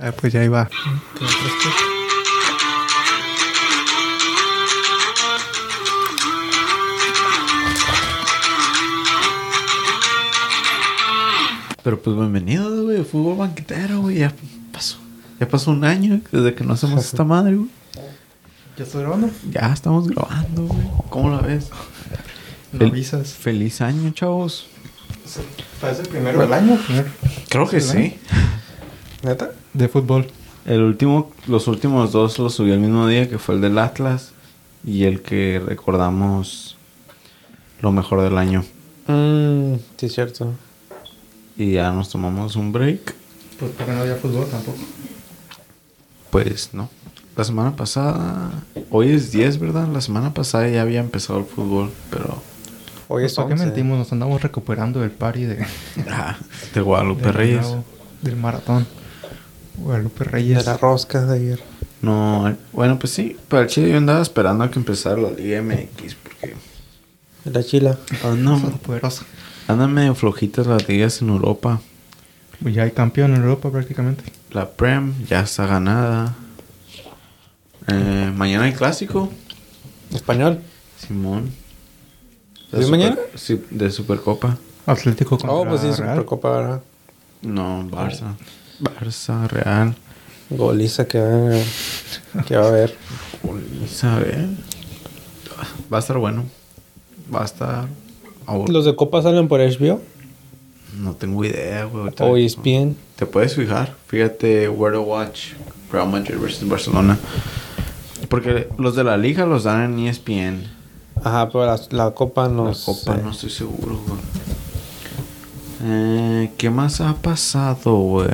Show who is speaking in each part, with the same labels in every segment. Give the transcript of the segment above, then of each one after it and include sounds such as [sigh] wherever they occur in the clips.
Speaker 1: Ah, pues ya iba.
Speaker 2: Pero pues bienvenido, güey. Fútbol banquetero, güey. Ya pasó. Ya pasó un año desde que no hacemos esta madre, güey.
Speaker 1: ¿Ya estoy grabando?
Speaker 2: Ya estamos grabando, güey. ¿Cómo la ves?
Speaker 1: ¿Me
Speaker 2: Fel-
Speaker 1: avisas?
Speaker 2: Feliz año, chavos.
Speaker 1: Parece el primero del año.
Speaker 2: Creo que sí.
Speaker 3: ¿Neta?
Speaker 1: De fútbol.
Speaker 2: El último, los últimos dos los subí el mismo día, que fue el del Atlas y el que recordamos lo mejor del año.
Speaker 3: Mmm, sí, es cierto.
Speaker 2: Y ya nos tomamos un break.
Speaker 1: Pues porque no había fútbol tampoco.
Speaker 2: Pues no. La semana pasada, hoy es 10, ¿verdad? La semana pasada ya había empezado el fútbol, pero...
Speaker 3: Hoy es
Speaker 1: ¿Para qué
Speaker 3: 11.
Speaker 1: mentimos? Nos andamos recuperando del party de, [laughs]
Speaker 2: Ah, de Guadalupe Reyes.
Speaker 1: del maratón. Guadalupe
Speaker 3: De
Speaker 1: Reyes.
Speaker 3: la rosca de ayer.
Speaker 2: No, bueno, pues sí. Pero el chile yo andaba esperando a que empezara la Liga MX porque
Speaker 3: De la chila.
Speaker 2: andan,
Speaker 1: Poderosa.
Speaker 2: andan medio flojitas las ligas en Europa.
Speaker 1: Pues ya hay campeón en Europa prácticamente.
Speaker 2: La Prem ya está ganada. Eh, mañana hay clásico.
Speaker 3: Español.
Speaker 2: Simón.
Speaker 3: ¿Es mañana?
Speaker 2: Sí, de Supercopa.
Speaker 1: Atlético contra
Speaker 3: Oh, pues sí,
Speaker 1: Real.
Speaker 3: Supercopa, ¿verdad?
Speaker 2: No, Barça. Barça, Real.
Speaker 3: Goliza que va, a- que va a haber.
Speaker 2: A ver. Va a estar bueno. Va a estar. aburrido.
Speaker 3: ¿Los de Copa salen por HBO?
Speaker 2: No tengo idea, güey.
Speaker 3: ¿O ESPN?
Speaker 2: Te puedes fijar. Fíjate, Where to Watch. Real Madrid versus Barcelona. Porque los de la liga los dan en ESPN.
Speaker 3: Ajá, pero la, la Copa no
Speaker 2: la copa
Speaker 3: sé.
Speaker 2: no estoy seguro, güey. Eh, ¿Qué más ha pasado, güey?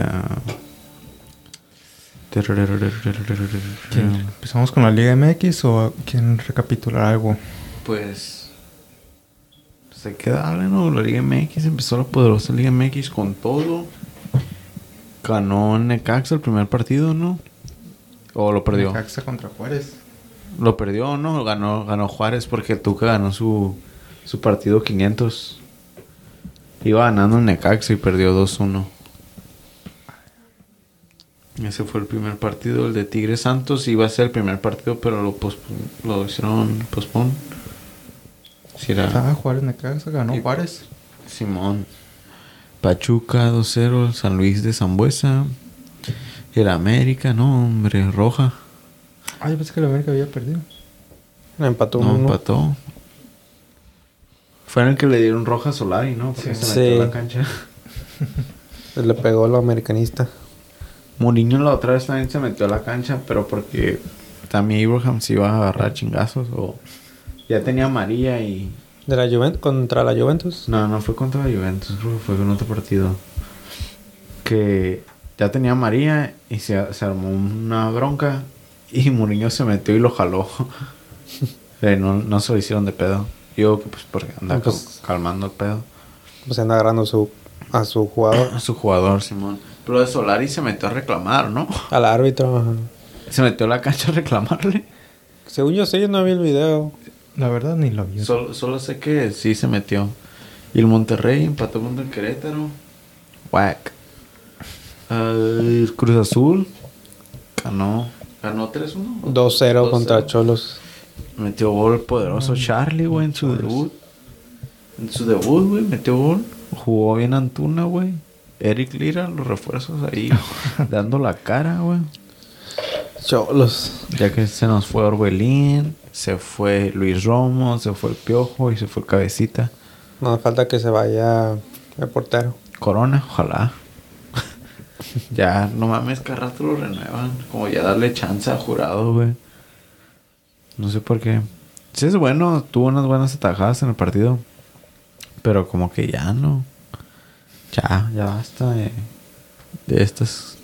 Speaker 1: ¿Quién? ¿Empezamos con la Liga MX o quieren recapitular algo?
Speaker 2: Pues. Se queda darle, ¿no? La Liga MX empezó la poderosa Liga MX con todo. Ganó Necaxa el primer partido, ¿no? ¿O lo perdió?
Speaker 1: Necaxa contra Juárez.
Speaker 2: Lo perdió o no, ganó, ganó Juárez porque Tuca ganó su, su partido 500. Iba ganando en Necaxa y perdió 2-1. Ese fue el primer partido. El de Tigres Santos iba a ser el primer partido, pero lo, lo hicieron pospon. Si era
Speaker 1: Ah, Juárez Necaxa ganó
Speaker 2: Y-
Speaker 1: Juárez.
Speaker 2: Simón. Pachuca 2-0, San Luis de Zambuesa. El América, no, hombre, Roja.
Speaker 1: Ah, yo pensé que la América había perdido.
Speaker 3: Empató
Speaker 2: No,
Speaker 3: uno.
Speaker 2: empató. Fue en el que le dieron roja a Solari, ¿no? Porque
Speaker 3: Sí.
Speaker 2: se metió a la
Speaker 3: Sí.
Speaker 2: cancha. [laughs]
Speaker 3: Le pegó lo americanista.
Speaker 2: Mourinho la otra vez también se metió a la cancha, pero porque también Abraham se iba a agarrar chingazos o ya tenía María y
Speaker 3: ¿De la Juventus? ¿Contra la Juventus?
Speaker 2: no, no fue contra la Juventus, creo que fue con otro partido que ya tenía María y se, se armó una bronca y Mourinho se metió y lo jaló. [laughs] No, no se lo hicieron de pedo. Yo que pues porque anda
Speaker 3: pues-
Speaker 2: cal- calmando el pedo.
Speaker 3: Pues anda agarrando su, a su jugador.
Speaker 2: A [clears throat] su jugador, Simón. Pero de Solari se metió a reclamar, ¿no?
Speaker 3: Al árbitro. ajá.
Speaker 2: Se metió a la cancha a reclamarle.
Speaker 3: Según yo sé, yo no vi el video.
Speaker 1: La verdad ni lo vi.
Speaker 2: Solo, solo sé que sí se metió. Y el Monterrey empató contra el Querétaro. Whack. El Cruz Azul ganó. Ganó 3-1.
Speaker 3: 2-0 contra
Speaker 2: 2-0.
Speaker 3: Cholos.
Speaker 2: Metió gol el poderoso Charlie, güey, en su debut. En su debut, güey, metió gol. Jugó bien Antuna, güey. Eric Lira, los refuerzos ahí, [laughs] dando la cara, güey.
Speaker 3: Cholos.
Speaker 2: Ya que se nos fue Orbelín, se fue Luis Romo, se fue el Piojo y se fue el Cabecita.
Speaker 3: No hace falta que se vaya el portero.
Speaker 2: Corona, ojalá. [laughs] ya, no mames, cada rato lo renuevan. Como ya darle chance a jurado, güey. No sé por qué. Sí es bueno, tuvo unas buenas atajadas en el partido. Pero como que ya no. Ya, ya basta de, de estas.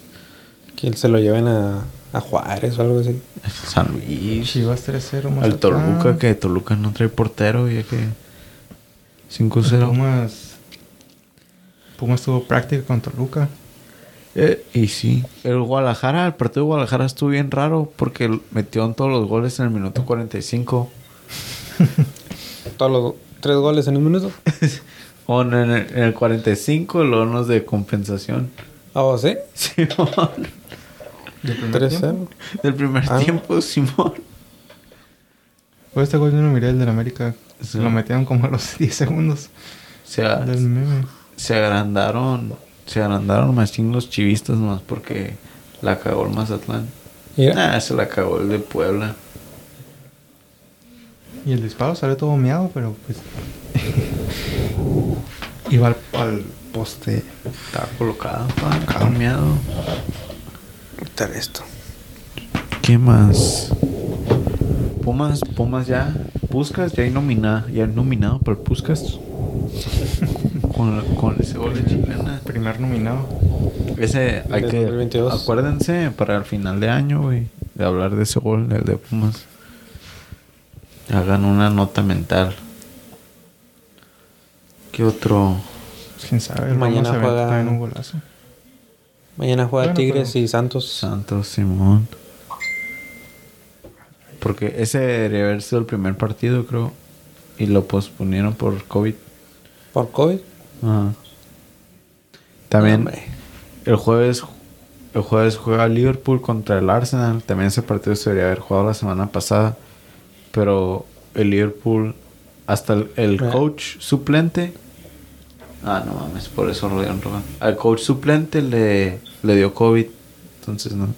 Speaker 3: Que se lo lleven a, a Juárez o algo así. [laughs]
Speaker 2: San Luis.
Speaker 1: Chivas 3-0 más
Speaker 2: Al Toluca, que Toluca no trae portero, ya que 5-0.
Speaker 1: Pumas. Pumas tuvo práctica con Toluca.
Speaker 2: Eh, y sí, el Guadalajara, el partido de Guadalajara estuvo bien raro porque metió en todos los goles en el minuto 45. [laughs]
Speaker 3: Todos los tres goles en un minuto. [laughs]
Speaker 2: O en el, en el 45, luego unos de compensación.
Speaker 3: ¿Ah, ¿o sí? [laughs]
Speaker 2: Simón.
Speaker 1: Del primer tiempo.
Speaker 3: 3-0.
Speaker 2: Del primer
Speaker 3: Ah.
Speaker 2: tiempo, Simón.
Speaker 1: Pues este gol yo no miré el del América.
Speaker 2: Sí.
Speaker 1: Lo metieron como a los 10 segundos
Speaker 2: Se,
Speaker 1: del meme.
Speaker 2: se agrandaron. Se agrandaron más los chivistas nomás porque la cagó el Mazatlán.
Speaker 3: Mira,
Speaker 2: Ah, se la cagó el de Puebla.
Speaker 1: Y el disparo salió todo miado, pero pues. [laughs] Iba al, al poste.
Speaker 2: Estaba colocado, pa, cambiado.
Speaker 3: quitar esto.
Speaker 2: ¿Qué más? Pumas, Pumas ya. Puskas ya hay nominado, ya nominado por Puskas. [laughs] con, con ese gol de chilena.
Speaker 1: Primer nominado.
Speaker 2: Ese hay
Speaker 3: Del
Speaker 2: que
Speaker 3: 2022.
Speaker 2: acuérdense para el final de año, güey, de hablar de ese gol, el de Pumas. Hagan una nota mental. ¿Qué otro?
Speaker 1: Quién sabe.
Speaker 3: Mañana juega-
Speaker 1: aventó también un golazo.
Speaker 3: Mañana juega
Speaker 1: Bueno,
Speaker 3: Tigres
Speaker 1: pero-
Speaker 3: y Santos.
Speaker 2: Santos Simón. Porque ese debería haber sido el primer partido, creo. Y lo posponieron por COVID.
Speaker 3: ¿Por COVID?
Speaker 2: Ajá. También
Speaker 3: Hombre.
Speaker 2: el jueves el jueves juega Liverpool contra el Arsenal. También ese partido se debería haber jugado la semana pasada. Pero el Liverpool, hasta el, el
Speaker 3: Ah.
Speaker 2: coach suplente. Ah, no mames, por eso lo dieron roja. Al coach suplente le, le dio COVID. Entonces no.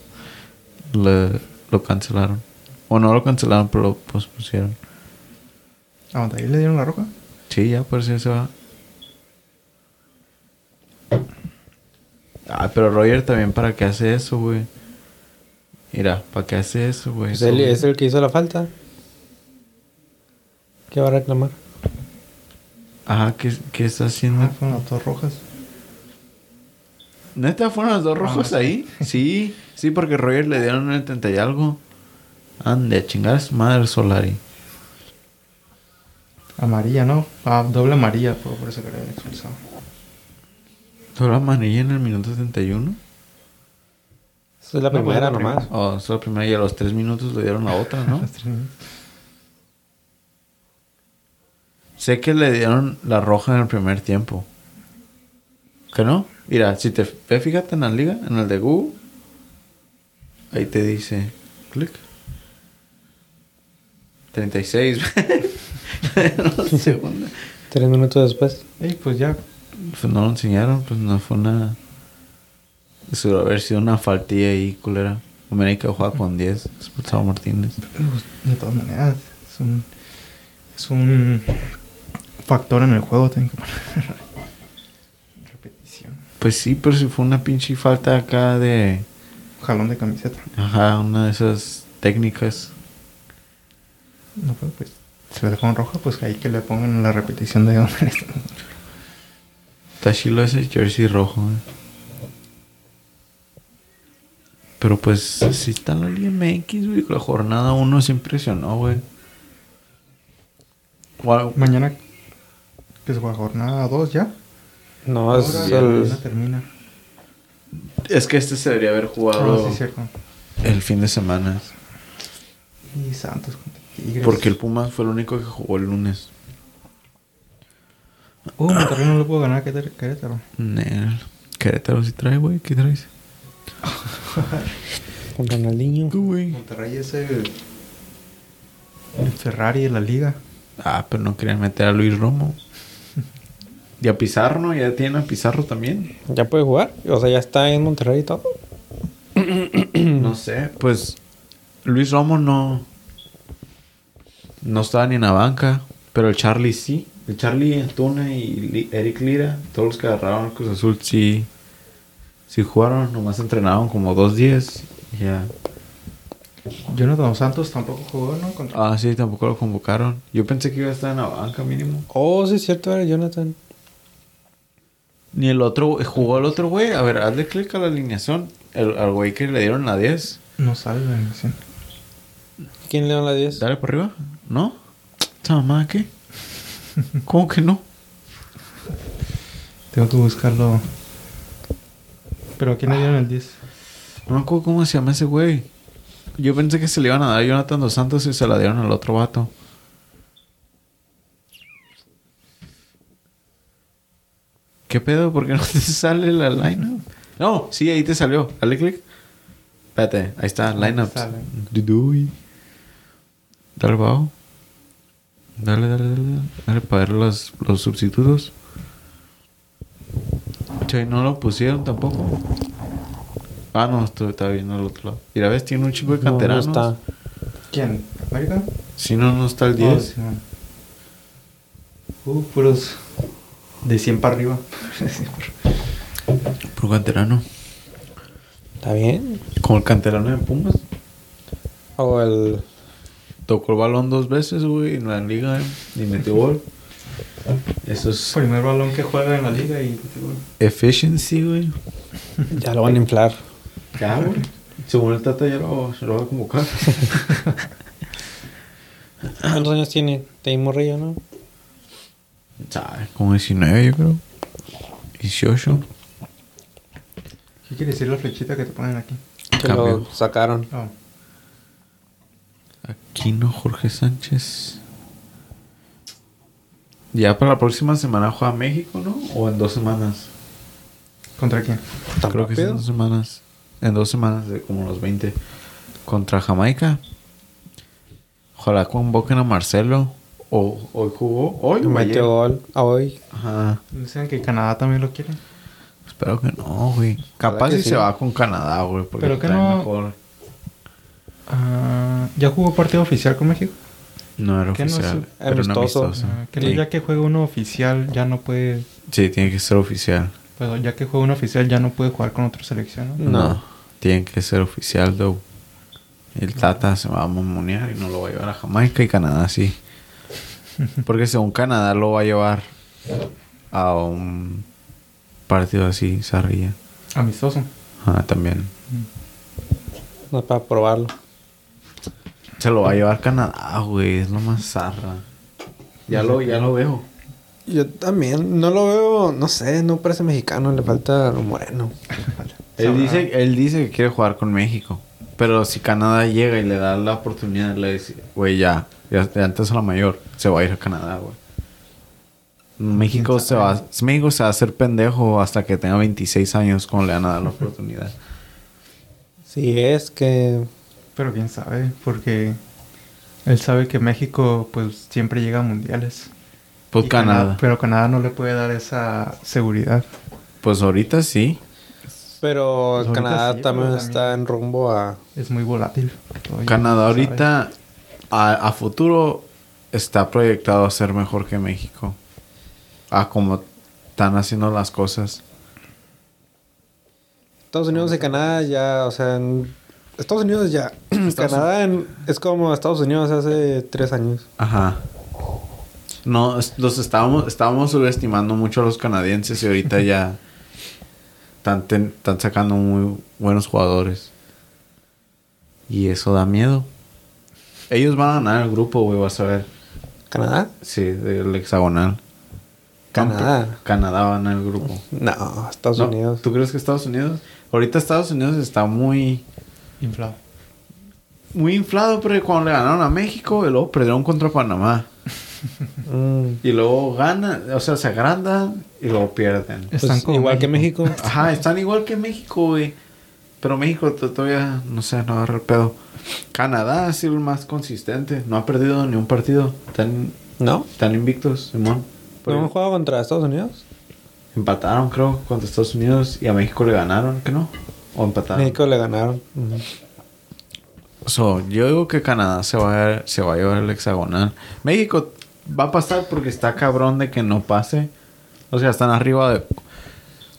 Speaker 2: Le, lo cancelaron. O no lo cancelaron, pero lo pospusieron.
Speaker 1: ¿A dónde ahí le dieron la roja?
Speaker 2: Sí, ya por eso se va. Ah, pero Roger también para qué hace eso, güey. Mira, ¿para qué hace eso, güey?
Speaker 3: Pues él es el que hizo la falta. ¿Qué va a reclamar?
Speaker 2: Ajá, ¿qué, qué está haciendo?
Speaker 1: Ah, fueron las dos rojas.
Speaker 2: ¿Neta fueron los dos rojos
Speaker 1: Ah,
Speaker 2: ahí? Sí, sí, porque Roger le dieron el 30 y algo. Ande, a chingar a su madre Solari.
Speaker 1: Amarilla, ¿no? Ah, doble amarilla, fue por eso que le habían expulsado.
Speaker 2: ¿Solo amarilla en el minuto 71?
Speaker 3: Esa es la
Speaker 1: No, pues,
Speaker 3: primera
Speaker 1: la primera.
Speaker 3: nomás.
Speaker 2: Oh, solo primero y a los 3 minutos le dieron la otra, ¿no? [laughs]
Speaker 1: Tres.
Speaker 2: Sé que le dieron la roja en el primer tiempo. ¿Que no? Mira, si te ve, fíjate en la liga, en el de Google. Ahí te dice, clic. 36. no, [laughs] [laughs] segunda.
Speaker 3: Tres minutos después.
Speaker 1: Ey, pues ya.
Speaker 2: Pues no lo enseñaron, pues no fue una... Eso debe haber sido una faltilla ahí, culera. América juega con 10, expulsado a Martínez.
Speaker 1: pues, de todas maneras, es un. Es un factor en el juego, tienen que poner. [laughs] Repetición.
Speaker 2: Pues sí, pero si fue una pinche falta acá de...
Speaker 1: Jalón de camiseta.
Speaker 2: Ajá, una de esas técnicas.
Speaker 1: No, pues, pues si le dejaron roja, pues ahí que le pongan la repetición de [laughs] dónde está.
Speaker 2: Chilo ese jersey rojo, eh. Pero pues sí está la Liga MX, güey. La jornada 1 se impresionó, güey. Wow.
Speaker 1: Mañana, que se juega jornada 2 ya.
Speaker 3: No, es
Speaker 1: Ahora
Speaker 3: el...
Speaker 1: ya termina.
Speaker 2: Es que este se debería haber
Speaker 1: Ah,
Speaker 2: jugado
Speaker 1: sí, cierto.
Speaker 2: el fin de semana.
Speaker 1: Y Santos contra Tigres.
Speaker 2: Porque el Pumas fue el único que jugó el lunes.
Speaker 1: Uh, Monterrey no le puedo ganar a Querétaro- Querétaro.
Speaker 2: Nel. Querétaro sí trae, güey. ¿Qué traes? [laughs]
Speaker 3: Con Ronaldinho.
Speaker 2: güey?
Speaker 1: Monterrey es el, el Ferrari de la liga.
Speaker 2: Ah, pero no querían meter a Luis Romo. Y a Pizarro, ¿no? Ya tienen a Pizarro también.
Speaker 3: ¿Ya puede jugar? O sea, ya está en Monterrey y todo.
Speaker 2: No sé, pues Luis Romo no no estaba ni en la banca, pero el Charlie sí. El Charlie Antuna y Eric Lira, todos los que agarraron al Cruz Azul sí sí jugaron, nomás entrenaron como dos días. Ya.
Speaker 1: Jonathan Santos tampoco jugó, ¿no? Contra...
Speaker 2: Ah, sí, tampoco lo convocaron. Yo pensé que iba a estar en la banca mínimo.
Speaker 3: Oh, sí es cierto, era Jonathan.
Speaker 2: Ni el otro, jugó el otro güey. A ver, hazle clic a la alineación. El, al güey que le dieron la 10.
Speaker 1: No sale la animación.
Speaker 3: ¿Quién le dio la 10?
Speaker 2: Dale por arriba. ¿No? ¿Esta mamá qué? ¿Cómo que no?
Speaker 1: Tengo que buscarlo. ¿Pero a quién le dieron el 10?
Speaker 2: No me acuerdo cómo se llama ese güey. Yo pensé que se le iban a dar a Jonathan Dos Santos y se la dieron al otro vato. ¿Qué pedo? ¿Por qué no te [laughs] sale la line? No, sí, ahí te salió. Dale clic. Espérate, ahí está, lineups. Dale bajo. Dale, dale, dale. Dale para ver los, los sustitutos. Che, no lo pusieron tampoco. Ah, no, esto está bien al otro lado. Mira, ves, tiene un chico de
Speaker 3: No, no
Speaker 2: canteranos.
Speaker 3: está.
Speaker 1: ¿Quién? ¿América?
Speaker 2: Si no, no está el
Speaker 1: Oh,
Speaker 2: 10.
Speaker 1: sí, man. Uh, puros de 100 para arriba. [laughs]
Speaker 2: Puro canterano.
Speaker 3: ¿Está bien?
Speaker 2: Como el canterano de Pumas.
Speaker 3: O el...
Speaker 2: Tocó el balón dos veces, güey, en la liga eh, y metió gol. Eso es
Speaker 1: Primer balón que juega en la liga y...
Speaker 2: efficiency, güey.
Speaker 3: Ya lo van a inflar.
Speaker 2: Ya, güey. Según el Tata ya lo, se lo va a convocar.
Speaker 3: ¿Cuántos años tiene? Te morrillo, ¿no?
Speaker 2: Como 19, yo creo. 18.
Speaker 1: ¿Qué quiere decir la flechita que te ponen aquí?
Speaker 3: Que
Speaker 2: Cambio.
Speaker 3: lo sacaron.
Speaker 1: Oh.
Speaker 2: Aquino Jorge Sánchez. Ya para la próxima semana juega México, ¿no? O en dos semanas.
Speaker 1: ¿Contra quién?
Speaker 3: ¿Tan
Speaker 2: Creo que sí, en dos semanas. En dos semanas, de como los 20. Contra Jamaica. Ojalá convoquen a Marcelo. O, hoy jugó. Hoy.
Speaker 3: Metió gol hoy.
Speaker 2: Ajá.
Speaker 1: Dicen que Canadá también lo quiere.
Speaker 2: Espero que no, güey. Capaz si
Speaker 3: sí.
Speaker 2: se va con Canadá, güey. Porque
Speaker 1: Pero que no-
Speaker 2: mejor.
Speaker 1: Ah, ¿Ya jugó partido oficial con México?
Speaker 2: No era
Speaker 1: ¿Qué no es
Speaker 2: oficial. era un
Speaker 3: amistoso?
Speaker 2: amistoso.
Speaker 1: Ah, que
Speaker 2: Sí.
Speaker 1: ya que juega uno oficial ya no puede...
Speaker 2: Sí, tiene que ser oficial.
Speaker 1: Pero ya que juega uno oficial ya no puede jugar con otra selección, ¿no?
Speaker 3: No.
Speaker 2: Tiene que ser oficial, though. El Tata se va a mamonear y no lo va a llevar a Jamaica y Canadá sí. [laughs] Porque según Canadá lo va a llevar a un partido así, zarrilla.
Speaker 1: Amistoso.
Speaker 2: Ah, también.
Speaker 3: No es para probarlo.
Speaker 2: Se lo va a llevar Canadá, güey. Es lo más zarra. Ya lo, ya lo veo.
Speaker 3: Yo también. No lo veo, no sé, no parece mexicano. Le falta lo moreno.
Speaker 2: Él dice, él dice que quiere jugar con México. Pero si Canadá llega y le da la oportunidad, le dice, güey, ya, ya, ya antes a la mayor, se va a ir a Canadá, güey. México se va, México se va a hacer pendejo hasta que tenga 26 años cuando le van a dar la oportunidad.
Speaker 3: Si es que...
Speaker 1: Pero quién sabe, porque él sabe que México pues siempre llega a mundiales.
Speaker 2: Pues Canadá.
Speaker 1: Pero Canadá no le puede dar esa seguridad.
Speaker 2: Pues ahorita sí.
Speaker 3: Pero
Speaker 1: Pues ahorita
Speaker 3: Canadá
Speaker 1: sí,
Speaker 3: también
Speaker 1: pero
Speaker 3: está en rumbo a...
Speaker 1: Es muy volátil. Todavía
Speaker 2: Canadá
Speaker 1: no
Speaker 2: ahorita a, a futuro está proyectado a ser mejor que México. A como están haciendo las cosas.
Speaker 3: Estados Unidos y Canadá ya, o sea, en Estados Unidos ya. [clears throat] Canadá en- es como Estados Unidos hace tres años.
Speaker 2: Ajá. No, los estábamos, estábamos subestimando mucho a los canadienses y ahorita ya [laughs] están, ten- están sacando muy buenos jugadores. Y eso da miedo. Ellos van a ganar el grupo, güey, vas a ver.
Speaker 3: ¿Canadá?
Speaker 2: Sí, del hexagonal.
Speaker 3: Canadá.
Speaker 2: Canadá va a ganar el grupo.
Speaker 3: No, Estados
Speaker 2: No,
Speaker 3: Unidos.
Speaker 2: ¿Tú crees que Estados Unidos? Ahorita Estados Unidos está muy,
Speaker 1: Inflado.
Speaker 2: muy inflado, pero cuando le ganaron a México y luego perdieron contra Panamá.
Speaker 3: Mm,
Speaker 2: Y luego ganan, o sea, se agrandan y luego pierden.
Speaker 3: pues
Speaker 1: Están como
Speaker 3: igual que México.
Speaker 2: Ajá, están igual que México, güey. Pero México to- todavía, no sé, no agarra el pedo. Canadá ha sido el más consistente. No ha perdido ni un partido. Están,
Speaker 3: ¿No?
Speaker 2: están invictos, Simón.
Speaker 3: ¿No han jugado contra Estados Unidos?
Speaker 2: Empataron, creo, contra Estados Unidos y a México le ganaron, ¿que no? O empataron.
Speaker 3: México le ganaron.
Speaker 2: So, yo digo que Canadá se va, a, se va a llevar el hexagonal. México va a pasar porque está cabrón de que no pase. O sea, están arriba de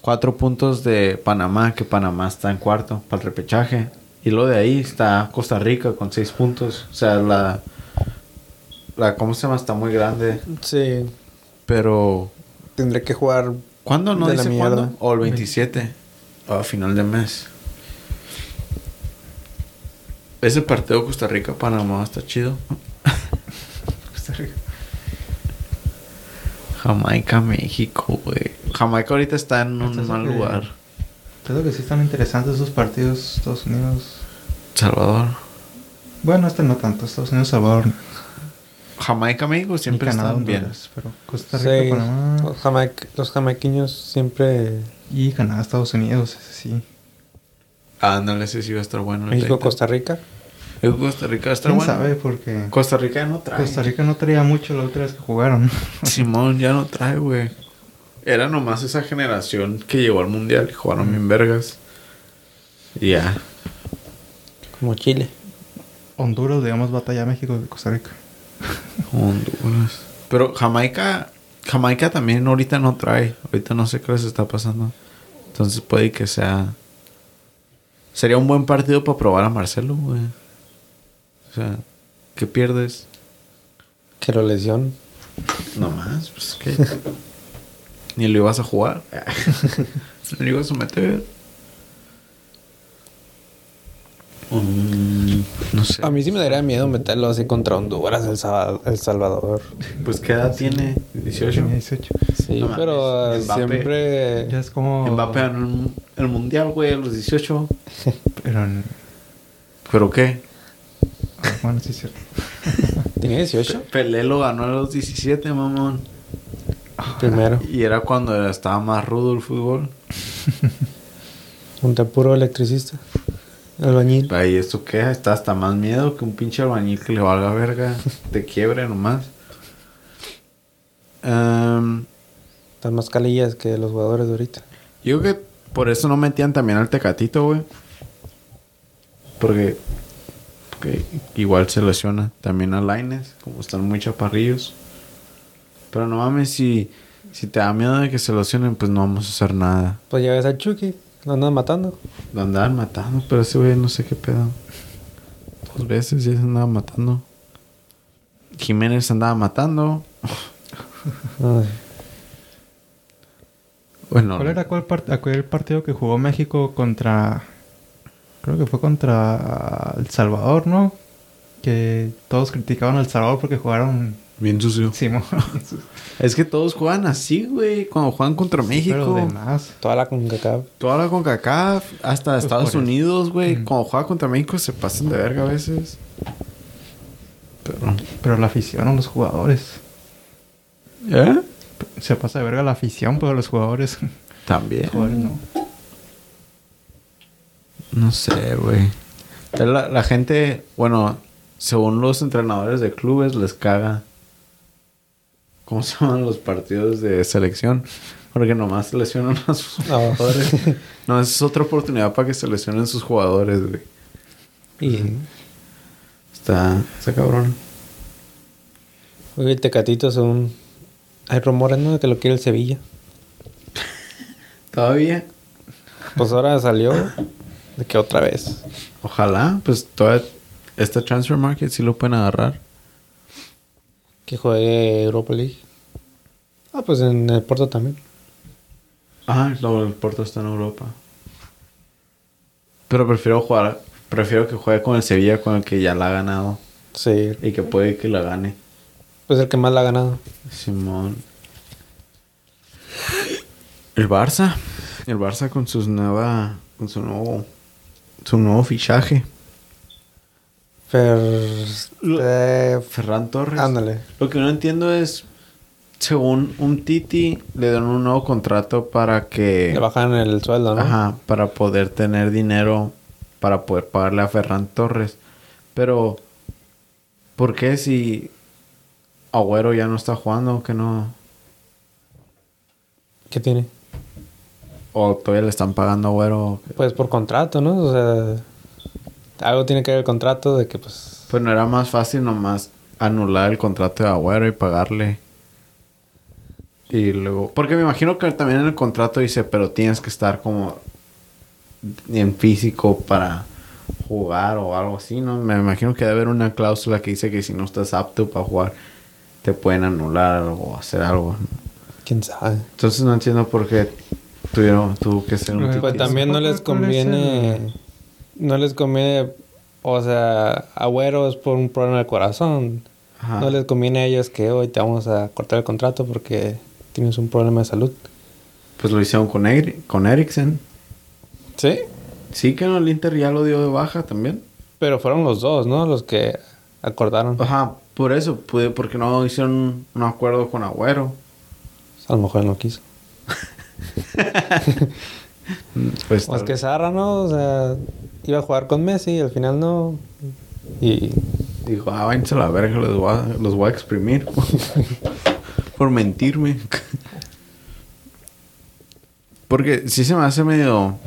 Speaker 2: cuatro puntos de Panamá, que Panamá está en cuarto para el repechaje. Y luego de ahí está Costa Rica con seis puntos. O sea, la... la ¿Cómo se llama? Está muy grande.
Speaker 3: Sí,
Speaker 2: Pero...
Speaker 3: tendré que jugar.
Speaker 2: ¿Cuándo? ¿No
Speaker 3: De la
Speaker 2: dice
Speaker 3: mierda.
Speaker 2: cuándo? O el 27. A final de mes. Ese partido Costa Rica-Panamá está chido. [laughs]
Speaker 1: Costa Rica.
Speaker 2: Jamaica, México, güey. Jamaica ahorita está en un
Speaker 1: Entonces,
Speaker 2: mal lugar.
Speaker 1: Creo que sí están interesantes esos partidos Estados Unidos.
Speaker 2: Salvador.
Speaker 1: Bueno, este no tanto. Estados Unidos, Salvador.
Speaker 2: Jamaica, México siempre están bien.
Speaker 1: Pero Costa Rica,
Speaker 3: Sí,
Speaker 1: Panamá.
Speaker 3: los, jamaic- los jamaiquiños siempre.
Speaker 1: Y Canadá, Estados Unidos, ese sí.
Speaker 2: Ándale, ese sí va a estar bueno.
Speaker 3: México,
Speaker 2: 30.
Speaker 3: Costa Rica.
Speaker 2: México, Costa Rica va a estar
Speaker 1: ¿Quién
Speaker 2: bueno.
Speaker 1: sabe? Porque
Speaker 2: Costa Rica ya no trae.
Speaker 1: Costa Rica no traía mucho la última vez que jugaron. [laughs]
Speaker 2: Simón ya no trae, güey. Era nomás esa generación que llegó al mundial y jugaron bien vergas. Y ya.
Speaker 3: Como Chile.
Speaker 1: Honduras, digamos, batalla a México de Costa Rica.
Speaker 2: Honduras. Pero Jamaica, Jamaica también ahorita no trae. Ahorita no sé qué les está pasando. Entonces puede que sea. Sería un buen partido para probar a Marcelo, güey. O sea, ¿qué pierdes?
Speaker 3: Que lo lesión.
Speaker 2: No más, pues que. [laughs] Ni lo ibas a jugar. [laughs] Ni lo ibas a meter. No sé.
Speaker 3: A mí sí me daría miedo meterlo así contra Honduras, El, Saba- El Salvador.
Speaker 2: Pues, ¿qué edad tiene? 18.
Speaker 1: Tenía 18.
Speaker 3: Sí,
Speaker 2: No mames,
Speaker 3: pero eh,
Speaker 2: Mbappé.
Speaker 3: siempre...
Speaker 1: Ya es como.
Speaker 2: Mbappé ganó el, mundial, güey, a los 18. [laughs]
Speaker 1: Pero en-
Speaker 2: ¿Pero qué?
Speaker 1: ah, bueno, sí es cierto. [laughs]
Speaker 3: Tenía 18
Speaker 2: Pelé lo ganó a los 17, mamón.
Speaker 3: primero.
Speaker 2: Y era cuando estaba más rudo el fútbol. [laughs]
Speaker 3: Un puro electricista. Albañil.
Speaker 2: Ahí, ¿esto qué? Está hasta más miedo que un pinche albañil que le valga verga. Te quiebre nomás. Em,
Speaker 3: Están más calillas que los jugadores de ahorita.
Speaker 2: yo creo que por eso no metían también al Tecatito, güey. Porque, porque igual se lesiona también a Laines, como están muy chaparrillos. Pero no mames, si, si te da miedo de que se lesionen, pues no vamos a hacer nada.
Speaker 3: Pues ya ves a Chucky, lo andan matando.
Speaker 2: Lo andaban matando, pero ese güey no sé qué pedo. Dos veces ya se andaba matando. Jiménez andaba matando.
Speaker 3: Ay,
Speaker 2: Bueno,
Speaker 1: ¿Cuál era cuál part- aquel partido que jugó México contra. Creo que fue contra El Salvador, ¿no? Que todos criticaban a El Salvador porque jugaron.
Speaker 2: Bien sucio.
Speaker 1: Simón.
Speaker 2: Es que todos juegan así, güey. Cuando juegan contra
Speaker 1: Pero
Speaker 2: México.
Speaker 1: de más.
Speaker 3: toda la CONCACAF.
Speaker 2: Toda la CONCACAF, hasta
Speaker 1: Pues
Speaker 2: Estados. Unidos, güey.
Speaker 1: Mm.
Speaker 2: Cuando juega contra México se pasan de verga a veces. Pero...
Speaker 1: Pero la afición a los jugadores.
Speaker 2: ¿Eh?
Speaker 1: Se pasa de verga la afición, pero los jugadores.
Speaker 2: También.
Speaker 1: jugadores no.
Speaker 2: No sé, güey. La, la gente, bueno, según los entrenadores de clubes, les caga. ¿Cómo se llaman los partidos de selección? Porque nomás seleccionan a sus
Speaker 3: No.
Speaker 2: jugadores. [laughs] no, esa es otra oportunidad para que seleccionen sus jugadores, güey.
Speaker 3: Y
Speaker 2: Está, está cabrón.
Speaker 3: oye, el Tecatito según... Hay rumores, ¿no? De que lo quiere el Sevilla. [laughs]
Speaker 2: Todavía.
Speaker 3: Pues ahora salió de que otra vez.
Speaker 2: Ojalá, pues toda esta transfer market sí lo pueden agarrar.
Speaker 3: Que juegue Europa League. Ah, pues en el Porto también.
Speaker 2: Ah, no, el Porto está en Europa. Pero prefiero jugar, prefiero que juegue con el Sevilla con el que ya la ha ganado.
Speaker 3: Sí,
Speaker 2: Y que puede que la gane.
Speaker 3: pues el que más la ha ganado.
Speaker 2: Simón. El Barça. El Barça con sus nueva. con su nuevo. su nuevo fichaje.
Speaker 3: Fer...
Speaker 2: Lo-
Speaker 3: eh,
Speaker 2: Ferran Torres.
Speaker 3: ándale.
Speaker 2: Lo que no entiendo es. Según un Titi, le dan un nuevo contrato para que.
Speaker 3: Le bajan el sueldo, ¿no?
Speaker 2: Ajá, para poder tener dinero para poder pagarle a Ferran Torres. Pero, ¿por qué si Agüero ya no está jugando? Que no.
Speaker 3: ¿Qué tiene?
Speaker 2: O todavía le están pagando a Agüero.
Speaker 3: Pues por contrato, ¿no? O sea, algo tiene que ver el contrato de que, pues,
Speaker 2: Pues no era más fácil nomás anular el contrato de Agüero y pagarle. Y luego. Porque me imagino que también en el contrato dice, pero tienes que estar como en físico para jugar o algo así, ¿no? Me imagino que debe haber una cláusula que dice que si no estás apto para jugar, te pueden anular o hacer algo.
Speaker 3: quién sabe.
Speaker 2: Entonces no entiendo por qué tuvieron, tuvo que ser un
Speaker 1: Pues
Speaker 3: también no
Speaker 1: ¿Cuál-
Speaker 3: les conviene. No les conviene. O sea, Agüero es por un problema del corazón.
Speaker 2: Ajá.
Speaker 3: No les conviene a ellos que hoy te vamos a cortar el contrato porque tienes un problema de salud.
Speaker 2: Pues lo hicieron con, Eri- con Eriksen.
Speaker 3: Sí.
Speaker 2: Sí que no, el Inter ya lo dio de baja también.
Speaker 3: Pero fueron los dos, ¿no? Los que acordaron.
Speaker 2: Ajá, por eso, pude, porque no hicieron un acuerdo con Agüero.
Speaker 3: A lo mejor él no quiso. [laughs]
Speaker 2: Pues,
Speaker 3: Pues que Sarra, ¿no? O sea, iba a jugar con Messi y al final no. Y
Speaker 2: Dijo, ah, váyanse a la verga, los voy a, los voy a exprimir. [laughs] por mentirme. [laughs] Porque sí se me hace medio...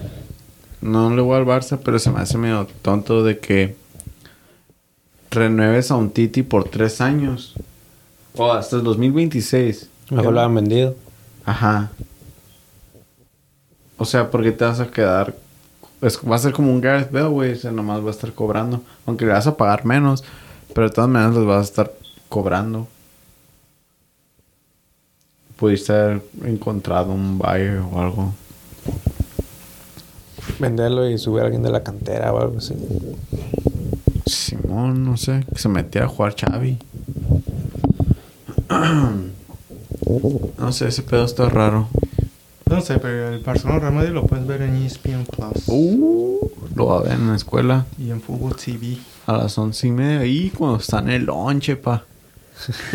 Speaker 2: No le voy al Barça, pero se me hace medio tonto de que renueves a un Titi por tres años. O hasta el 2026.
Speaker 3: mejor lo han vendido.
Speaker 2: Ajá. O sea, porque te vas a quedar. es- va a ser como un Gareth Bale, güey. O sea, nomás va a estar cobrando. Aunque le vas a pagar menos. Pero de todas maneras les vas a estar cobrando. Pudiste haber encontrado un buyer o algo.
Speaker 3: Venderlo y subir a alguien de la cantera o algo así.
Speaker 2: Simón, no sé. Que se metiera a jugar Xavi. [clears throat] no sé, ese pedo está raro.
Speaker 1: No sé, pero el Barcelona Real Madrid lo puedes ver en ESPN Plus
Speaker 2: Uh, lo va a ver en la escuela.
Speaker 1: y en Fútbol TV.
Speaker 2: A las once y media. Y cuando está en el lonche, pa. [laughs]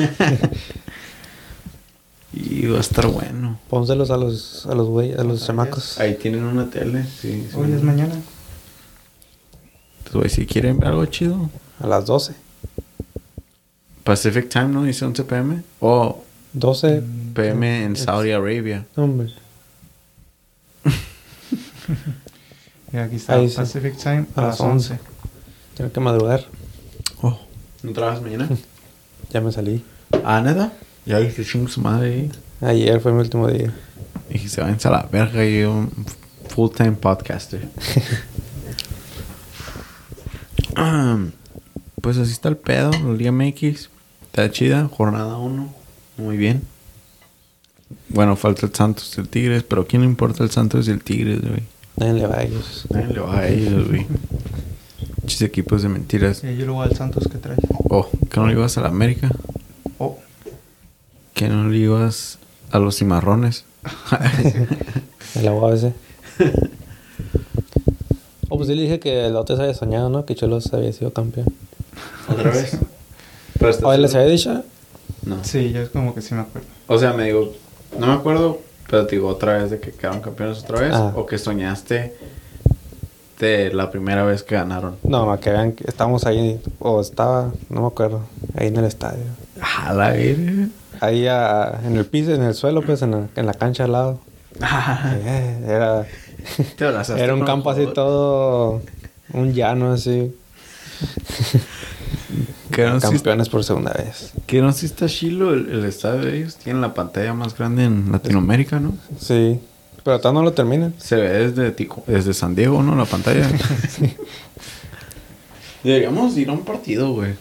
Speaker 2: y va a estar bueno.
Speaker 3: Pónselos a los, a los güey, a los chamacos.
Speaker 2: Ahí tienen una tele, sí. sí.
Speaker 1: Hoy es mañana.
Speaker 2: Pues, güey, si quieren ver algo chido.
Speaker 3: A las 12.
Speaker 2: Pacific Time, ¿no? Dice 11 pm. O
Speaker 3: 12.
Speaker 2: PM en Saudi Arabia.
Speaker 3: Hombre. [laughs]
Speaker 1: Y aquí está
Speaker 3: Ahí sí.
Speaker 1: Pacific Time a,
Speaker 3: A
Speaker 1: las
Speaker 3: las
Speaker 1: 11.
Speaker 3: Tengo que madrugar.
Speaker 2: Oh. ¿No trabajas mañana? [laughs]
Speaker 3: Ya me salí.
Speaker 2: ah, nada. Ya viste chingo su madre.
Speaker 3: Ayer fue mi último día.
Speaker 2: Y se van a la verga y un full time podcaster. Ah, [laughs] pues así está el pedo, la Liga MX. Está chida, jornada 1. Muy bien. Bueno, falta el Santos y el Tigres, pero ¿quién le importa el Santos y el Tigres, güey?
Speaker 3: Nadie le va a ellos.
Speaker 2: Nadie le va a ellos, güey. Muchos equipos de mentiras.
Speaker 1: Y yo luego al Santos que trae.
Speaker 2: Oh, que no le ibas a la América.
Speaker 1: Oh,
Speaker 2: Que no le ibas a los cimarrones.
Speaker 3: El agua ese. Oh, pues sí le dije que el otro se había soñado, ¿no? Que Cholos había sido campeón.
Speaker 2: ¿Otra vez?
Speaker 3: ¿O les
Speaker 2: seguro?
Speaker 3: había dicho?
Speaker 2: No.
Speaker 1: sí, yo es como que sí me acuerdo.
Speaker 2: O sea, me digo, no me acuerdo, pero te digo otra vez de que quedaron campeones otra vez.
Speaker 3: Ah.
Speaker 2: O que soñaste de la primera vez que ganaron.
Speaker 3: No, que vean que estábamos ahí. O estaba, no me acuerdo. Ahí en el estadio.
Speaker 2: A la verga.
Speaker 3: Ahí ah, en el piso, en el suelo, pues en la, en la cancha al lado. Eh, era,
Speaker 2: Te
Speaker 3: era un campo así
Speaker 2: todo.
Speaker 3: Un llano así. [laughs]
Speaker 2: Que no, sí,
Speaker 3: Campeones por segunda vez.
Speaker 2: que no sí está chilo el, el estadio de ellos. Tienen la pantalla más grande en Latinoamérica, ¿no?
Speaker 3: Sí. Pero todavía no lo terminan.
Speaker 2: Se ve desde, Tico- desde San Diego, ¿no? La pantalla. [laughs] Deberíamos ir a un partido, güey.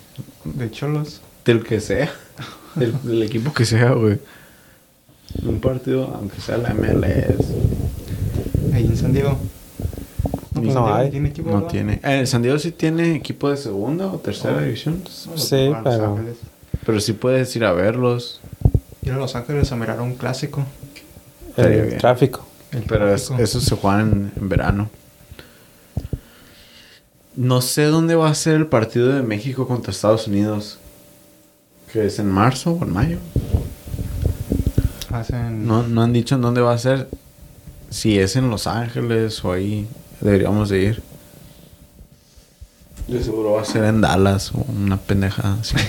Speaker 1: De Cholos.
Speaker 2: Del que sea. Del, del equipo que sea, güey. Un partido, aunque sea la MLS.
Speaker 1: Ahí en San Diego.
Speaker 3: No
Speaker 1: Diego
Speaker 3: hay.
Speaker 1: ¿Tiene equipo,
Speaker 2: No
Speaker 1: verdad?
Speaker 2: tiene. Eh, San Diego sí tiene equipo de segunda o tercera
Speaker 1: Oh.
Speaker 2: división.
Speaker 1: No,
Speaker 3: Sí,
Speaker 1: Los
Speaker 3: pero-.
Speaker 2: Pero sí puedes ir a verlos.
Speaker 1: Ir a Los Ángeles a mirar un clásico.
Speaker 3: El tráfico.
Speaker 1: El
Speaker 2: Pero es-
Speaker 1: tráfico.
Speaker 2: esos se juegan en, en verano. No sé dónde va a ser el partido de México contra Estados Unidos. Que es en marzo o en mayo.
Speaker 1: Hacen...
Speaker 2: No, no han dicho en dónde va a ser. Si es en Los Ángeles o ahí. Deberíamos de ir. De seguro va a ser en Dallas o una pendeja así. [laughs]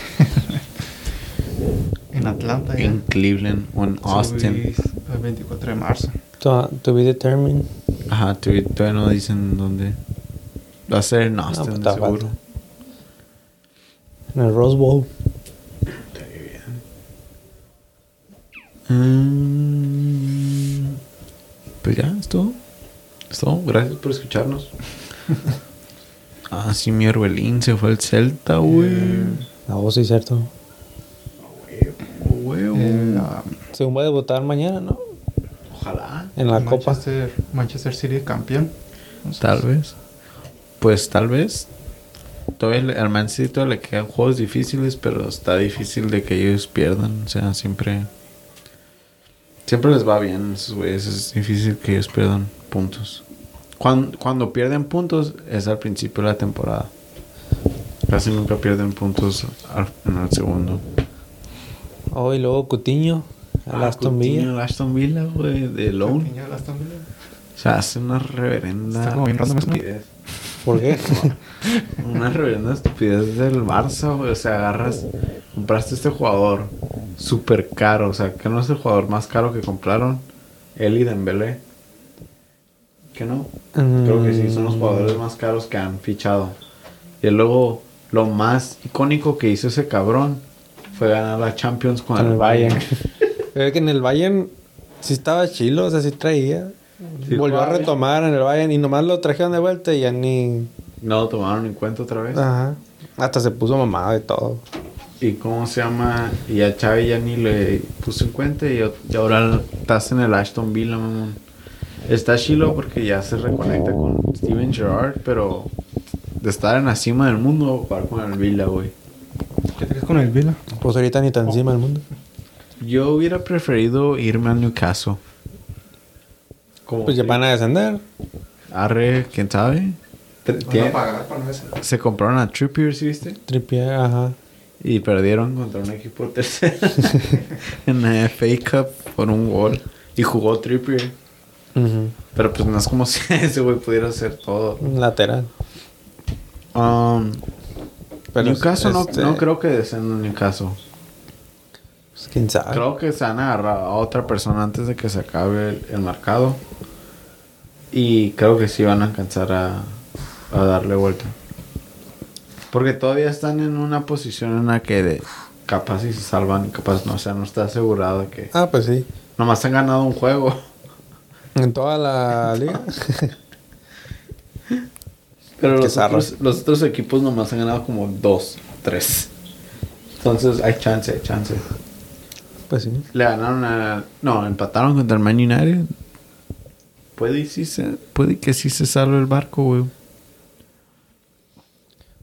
Speaker 1: En Atlanta. ya.
Speaker 2: en Cleveland o en Austin.
Speaker 1: El 24 de marzo.
Speaker 3: To, to be determined.
Speaker 2: Ajá, todavía todavía no dicen dónde. Va a ser en
Speaker 3: No,
Speaker 2: Austin,
Speaker 3: pues,
Speaker 2: de
Speaker 3: te
Speaker 2: seguro.
Speaker 3: falta. En el Rose Bowl.
Speaker 2: Estaría bien. Mm, pues ya, es todo. Todo. Gracias por escucharnos. [laughs] ah, sí, mi Herbelín se fue al Celta, güey.
Speaker 3: La voz sí, cierto.
Speaker 2: Huevo.
Speaker 1: Eh,
Speaker 3: Según va a debutar mañana, ¿no?
Speaker 2: Ojalá.
Speaker 3: En la Copa.
Speaker 1: Manchester, Manchester City campeón. No sé
Speaker 2: Tal
Speaker 1: si-
Speaker 2: vez. Pues tal vez. Todavía al Man City todavía le quedan juegos difíciles, pero está difícil de que ellos pierdan. O sea, siempre. Siempre les va bien a esos güeyes. Es difícil que ellos pierdan puntos. Cuando, cuando pierden puntos es al principio de la temporada. Casi nunca pierden puntos al- en el segundo.
Speaker 3: Oh, y luego Cutiño. Al
Speaker 2: Ah,
Speaker 3: Aston Villa.
Speaker 2: al Aston Villa, güey, de
Speaker 1: de Aston Villa.
Speaker 2: O sea, hace una reverenda estupidez.
Speaker 3: ¿Por qué? [laughs]
Speaker 2: Una reverenda estupidez del Barça, güey. O sea, agarras, compraste este jugador súper caro. O sea, que no es el jugador más caro que compraron. Él y Dembélé. ¿Que no? Creo que sí, son los
Speaker 3: Mm.
Speaker 2: jugadores más caros que han fichado. Y luego, lo más icónico que hizo ese cabrón fue ganar la Champions con,
Speaker 3: Con
Speaker 2: el
Speaker 3: el
Speaker 2: Bayern. [laughs]
Speaker 3: Es que en el Bayern sí estaba chilo, o sea, sí traía.
Speaker 2: Sí
Speaker 3: Volvió a retomar en el Bayern y nomás lo trajeron de vuelta y ya ni...
Speaker 2: No lo tomaron en cuenta otra vez.
Speaker 3: Ajá. Hasta se puso mamado y todo.
Speaker 2: ¿Y cómo se llama? Y a Xavi ya ni le puso en cuenta y, y ahora estás en el Ashton Villa, mamón. Está chilo porque ya se reconecta con Steven Gerrard, pero de estar en la cima del mundo, jugar con el Villa, güey.
Speaker 1: ¿Qué te crees con el Vila?
Speaker 3: Pues ahorita ni tan encima del mundo.
Speaker 2: Yo hubiera preferido irme al Newcastle. Como
Speaker 3: Pues ya van a descender.
Speaker 2: Arre, ¿quién sabe?
Speaker 1: Pagar para no
Speaker 2: se compraron a Trippier, ¿sí viste?
Speaker 3: Tripié, ajá.
Speaker 2: Y perdieron contra un equipo tercero [laughs] [laughs] en la FA Cup por un gol. Y jugó Trippier. Pero pues no es como [laughs] si ese güey pudiera hacer todo.
Speaker 3: Lateral.
Speaker 2: Um,
Speaker 3: Pero
Speaker 2: Newcastle no,
Speaker 3: este-
Speaker 2: no creo que descienda Newcastle.
Speaker 3: Pues, quién sabe.
Speaker 2: Creo que se van a agarrar a otra persona antes de que se acabe el, el mercado. Y creo que sí van a alcanzar a, a darle vuelta. Porque todavía están en una posición en la que de, capaz si se salvan y capaz no. O sea, no está asegurado de que...
Speaker 3: Ah, pues sí.
Speaker 2: Nomás han ganado un juego.
Speaker 3: En toda la liga. [laughs]
Speaker 2: Pero los otros, los otros equipos nomás han ganado como dos, tres. Entonces hay chance, hay chance.
Speaker 3: pues sí.
Speaker 2: Le ganaron a... No, empataron contra el Man United. Puede, y sí se, puede que sí se salve el barco, güey.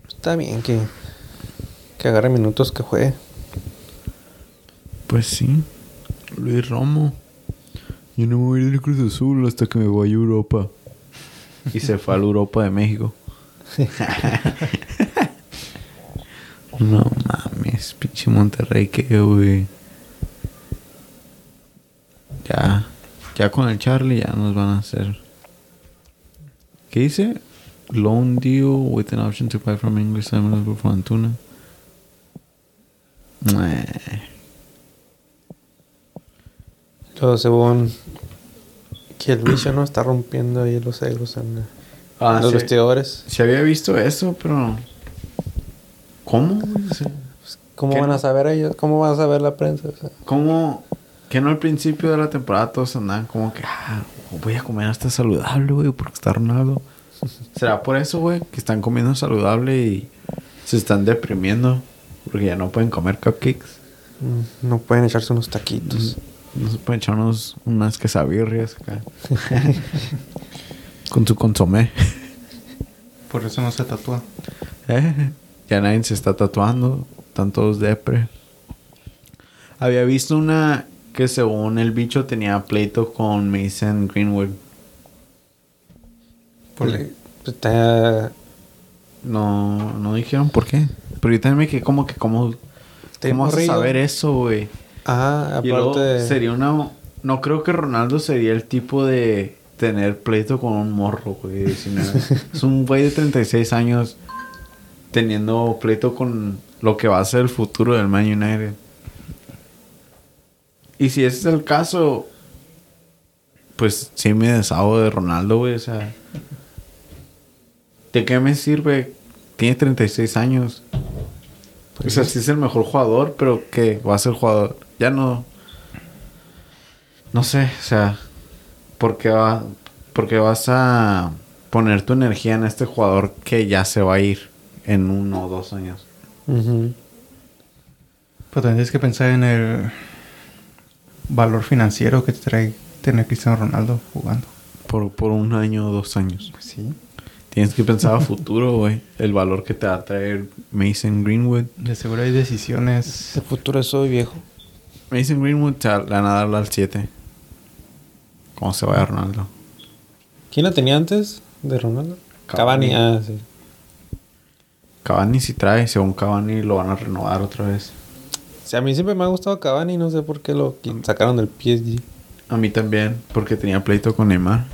Speaker 3: Está bien que, que agarre minutos que juegue.
Speaker 2: Pues sí. Luis Romo. Yo no me voy a ir del Cruz Azul hasta que me vaya a Europa. Y se fue a la Europa de México. no mames, pinche Monterrey que güey. Ya, ya con el Charlie ya nos van a hacer. ¿Qué dice? Loan deal with an option to buy from English Seminole for Antuna. Meh.
Speaker 3: Luego, según que el bicho no está rompiendo ahí los egos en
Speaker 2: Ah,
Speaker 3: los
Speaker 2: sí.
Speaker 3: vestidores.
Speaker 2: Se había visto eso, pero. ¿Cómo? sea,
Speaker 3: ¿Cómo
Speaker 2: ¿Qué
Speaker 3: van
Speaker 2: no?
Speaker 3: a saber ellos? ¿Cómo van a saber la prensa? O sea,
Speaker 2: ¿Cómo? Que no al principio de la temporada todos andaban como que, ah, voy a comer hasta saludable, güey, porque está Ronaldo. [laughs] ¿Será por eso, güey? Que están comiendo saludable y se están deprimiendo porque ya no pueden comer cupcakes.
Speaker 3: mm, no pueden echarse unos taquitos.
Speaker 2: No se pueden echar unos, unas quesabirrias acá. [laughs] Con su consomé.
Speaker 1: Por eso no se tatúa.
Speaker 2: Eh, ya nadie se está tatuando. Están todos depre. Había visto una que según el bicho tenía pleito con Mason Greenwood.
Speaker 1: Por
Speaker 3: Pues está-
Speaker 2: No, no dijeron por qué. Pero yo también me quedé como que cómo...
Speaker 3: Está
Speaker 2: ¿Cómo vas a saber eso, güey?
Speaker 3: Ah,
Speaker 2: Y luego
Speaker 3: aparte.
Speaker 2: sería una... No creo que Ronaldo sería el tipo de tener pleito con un morro, güey. de 19. [laughs] es un güey de 36 años teniendo pleito con lo que va a ser el futuro del Man United. Y si ese es el caso, pues sí me deshago de Ronaldo, güey. O sea, ¿de qué me sirve? Tiene 36 años. o sea, sí es el mejor jugador, pero que va a ser jugador. Ya no. No sé, o sea, ¿por qué, va, por qué vas a poner tu energía en este jugador que ya se va a ir en uno o dos años?
Speaker 3: Ujú.
Speaker 1: Pero también tienes que pensar en el valor financiero que te trae tener Cristiano Ronaldo jugando.
Speaker 2: Por, por un año o dos años.
Speaker 1: Pues sí.
Speaker 2: Tienes que pensar a [laughs] futuro, güey. El valor que te va a traer Mason Greenwood.
Speaker 1: De seguro hay decisiones.
Speaker 3: El futuro es hoy, viejo.
Speaker 2: Mason Greenwood le van a darle al 7. ¿Cómo se vaya Ronaldo?
Speaker 3: ¿Quién la tenía antes de Ronaldo?
Speaker 2: Cavani.
Speaker 3: Cavani. Ah, sí.
Speaker 2: Cavani si trae, según Cavani lo van a renovar otra vez.
Speaker 3: Sí, a mí siempre me ha gustado Cavani, no sé por qué lo sacaron del PSG.
Speaker 2: A mí también, porque tenía pleito con Neymar.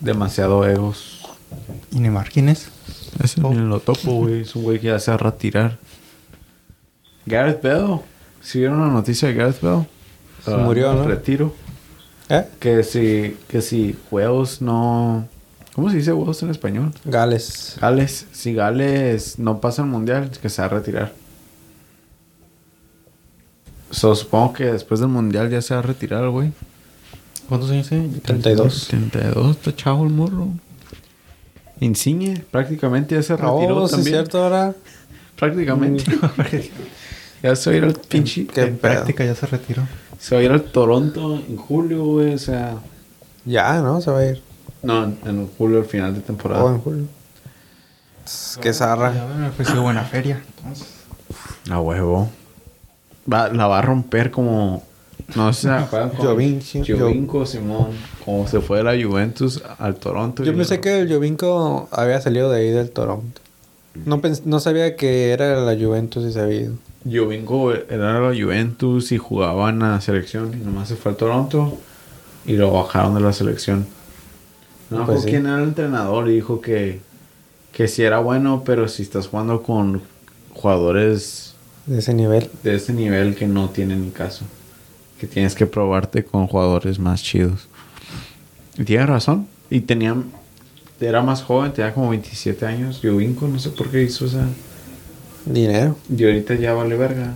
Speaker 2: demasiado egos.
Speaker 1: ¿Y Neymar quién es?
Speaker 2: Ese
Speaker 1: Oh.
Speaker 2: lo topo, güey. Es un güey que ya se va a retirar. Gareth Bale. ¿Sí vieron la noticia de Gareth Bale?
Speaker 3: Se murió, ¿no?
Speaker 2: Retiro.
Speaker 3: ¿Eh?
Speaker 2: Que si, que si Wales no... ¿Cómo se dice Wales en español?
Speaker 3: Gales.
Speaker 2: Gales. Si Gales no pasa el mundial, que se va a retirar. So, supongo que después del mundial ya se va a retirar, güey.
Speaker 1: ¿Cuántos años tiene?
Speaker 3: 32.
Speaker 2: 32, está chavo el morro. Insigne, prácticamente ya se retiró
Speaker 3: Oh, sí, es
Speaker 2: también.
Speaker 3: cierto, ahora. [laughs]
Speaker 2: Prácticamente. [laughs] ya se va a ir al pinche.
Speaker 3: Qué
Speaker 1: En
Speaker 3: pedo.
Speaker 1: práctica ya se retiró.
Speaker 2: Se va a ir al Toronto en julio, güey. O sea.
Speaker 3: Ya, ¿no? Se va a ir.
Speaker 2: No, en, en julio al final de temporada.
Speaker 3: Oh, en julio. Qué zarra.
Speaker 1: Ya me ofreció buena feria. Entonces,
Speaker 2: A huevo. Va, la va a romper como. No sé si se acuerdan con
Speaker 3: Jovinci.
Speaker 2: Jovinko, Simón. Como se fue de la Juventus al Toronto.
Speaker 3: Yo pensé que el Jovinko había salido de ahí del Toronto. No, pens- no sabía que era la Juventus y se había ido.
Speaker 2: Jovinko era la Juventus y jugaba en la selección. Y nomás se fue al Toronto. Y lo bajaron de la selección. No
Speaker 3: Pues sí.
Speaker 2: quién era el entrenador y dijo que, que sí era bueno, pero si estás jugando con jugadores
Speaker 3: De ese nivel.
Speaker 2: de ese nivel que no tienen ni caso. Que tienes que probarte con jugadores más chidos. Y tiene razón. Y tenía... Era más joven, tenía como 27 años. Jovinko, no sé por qué hizo esa...
Speaker 3: Dinero.
Speaker 2: Y ahorita ya vale verga.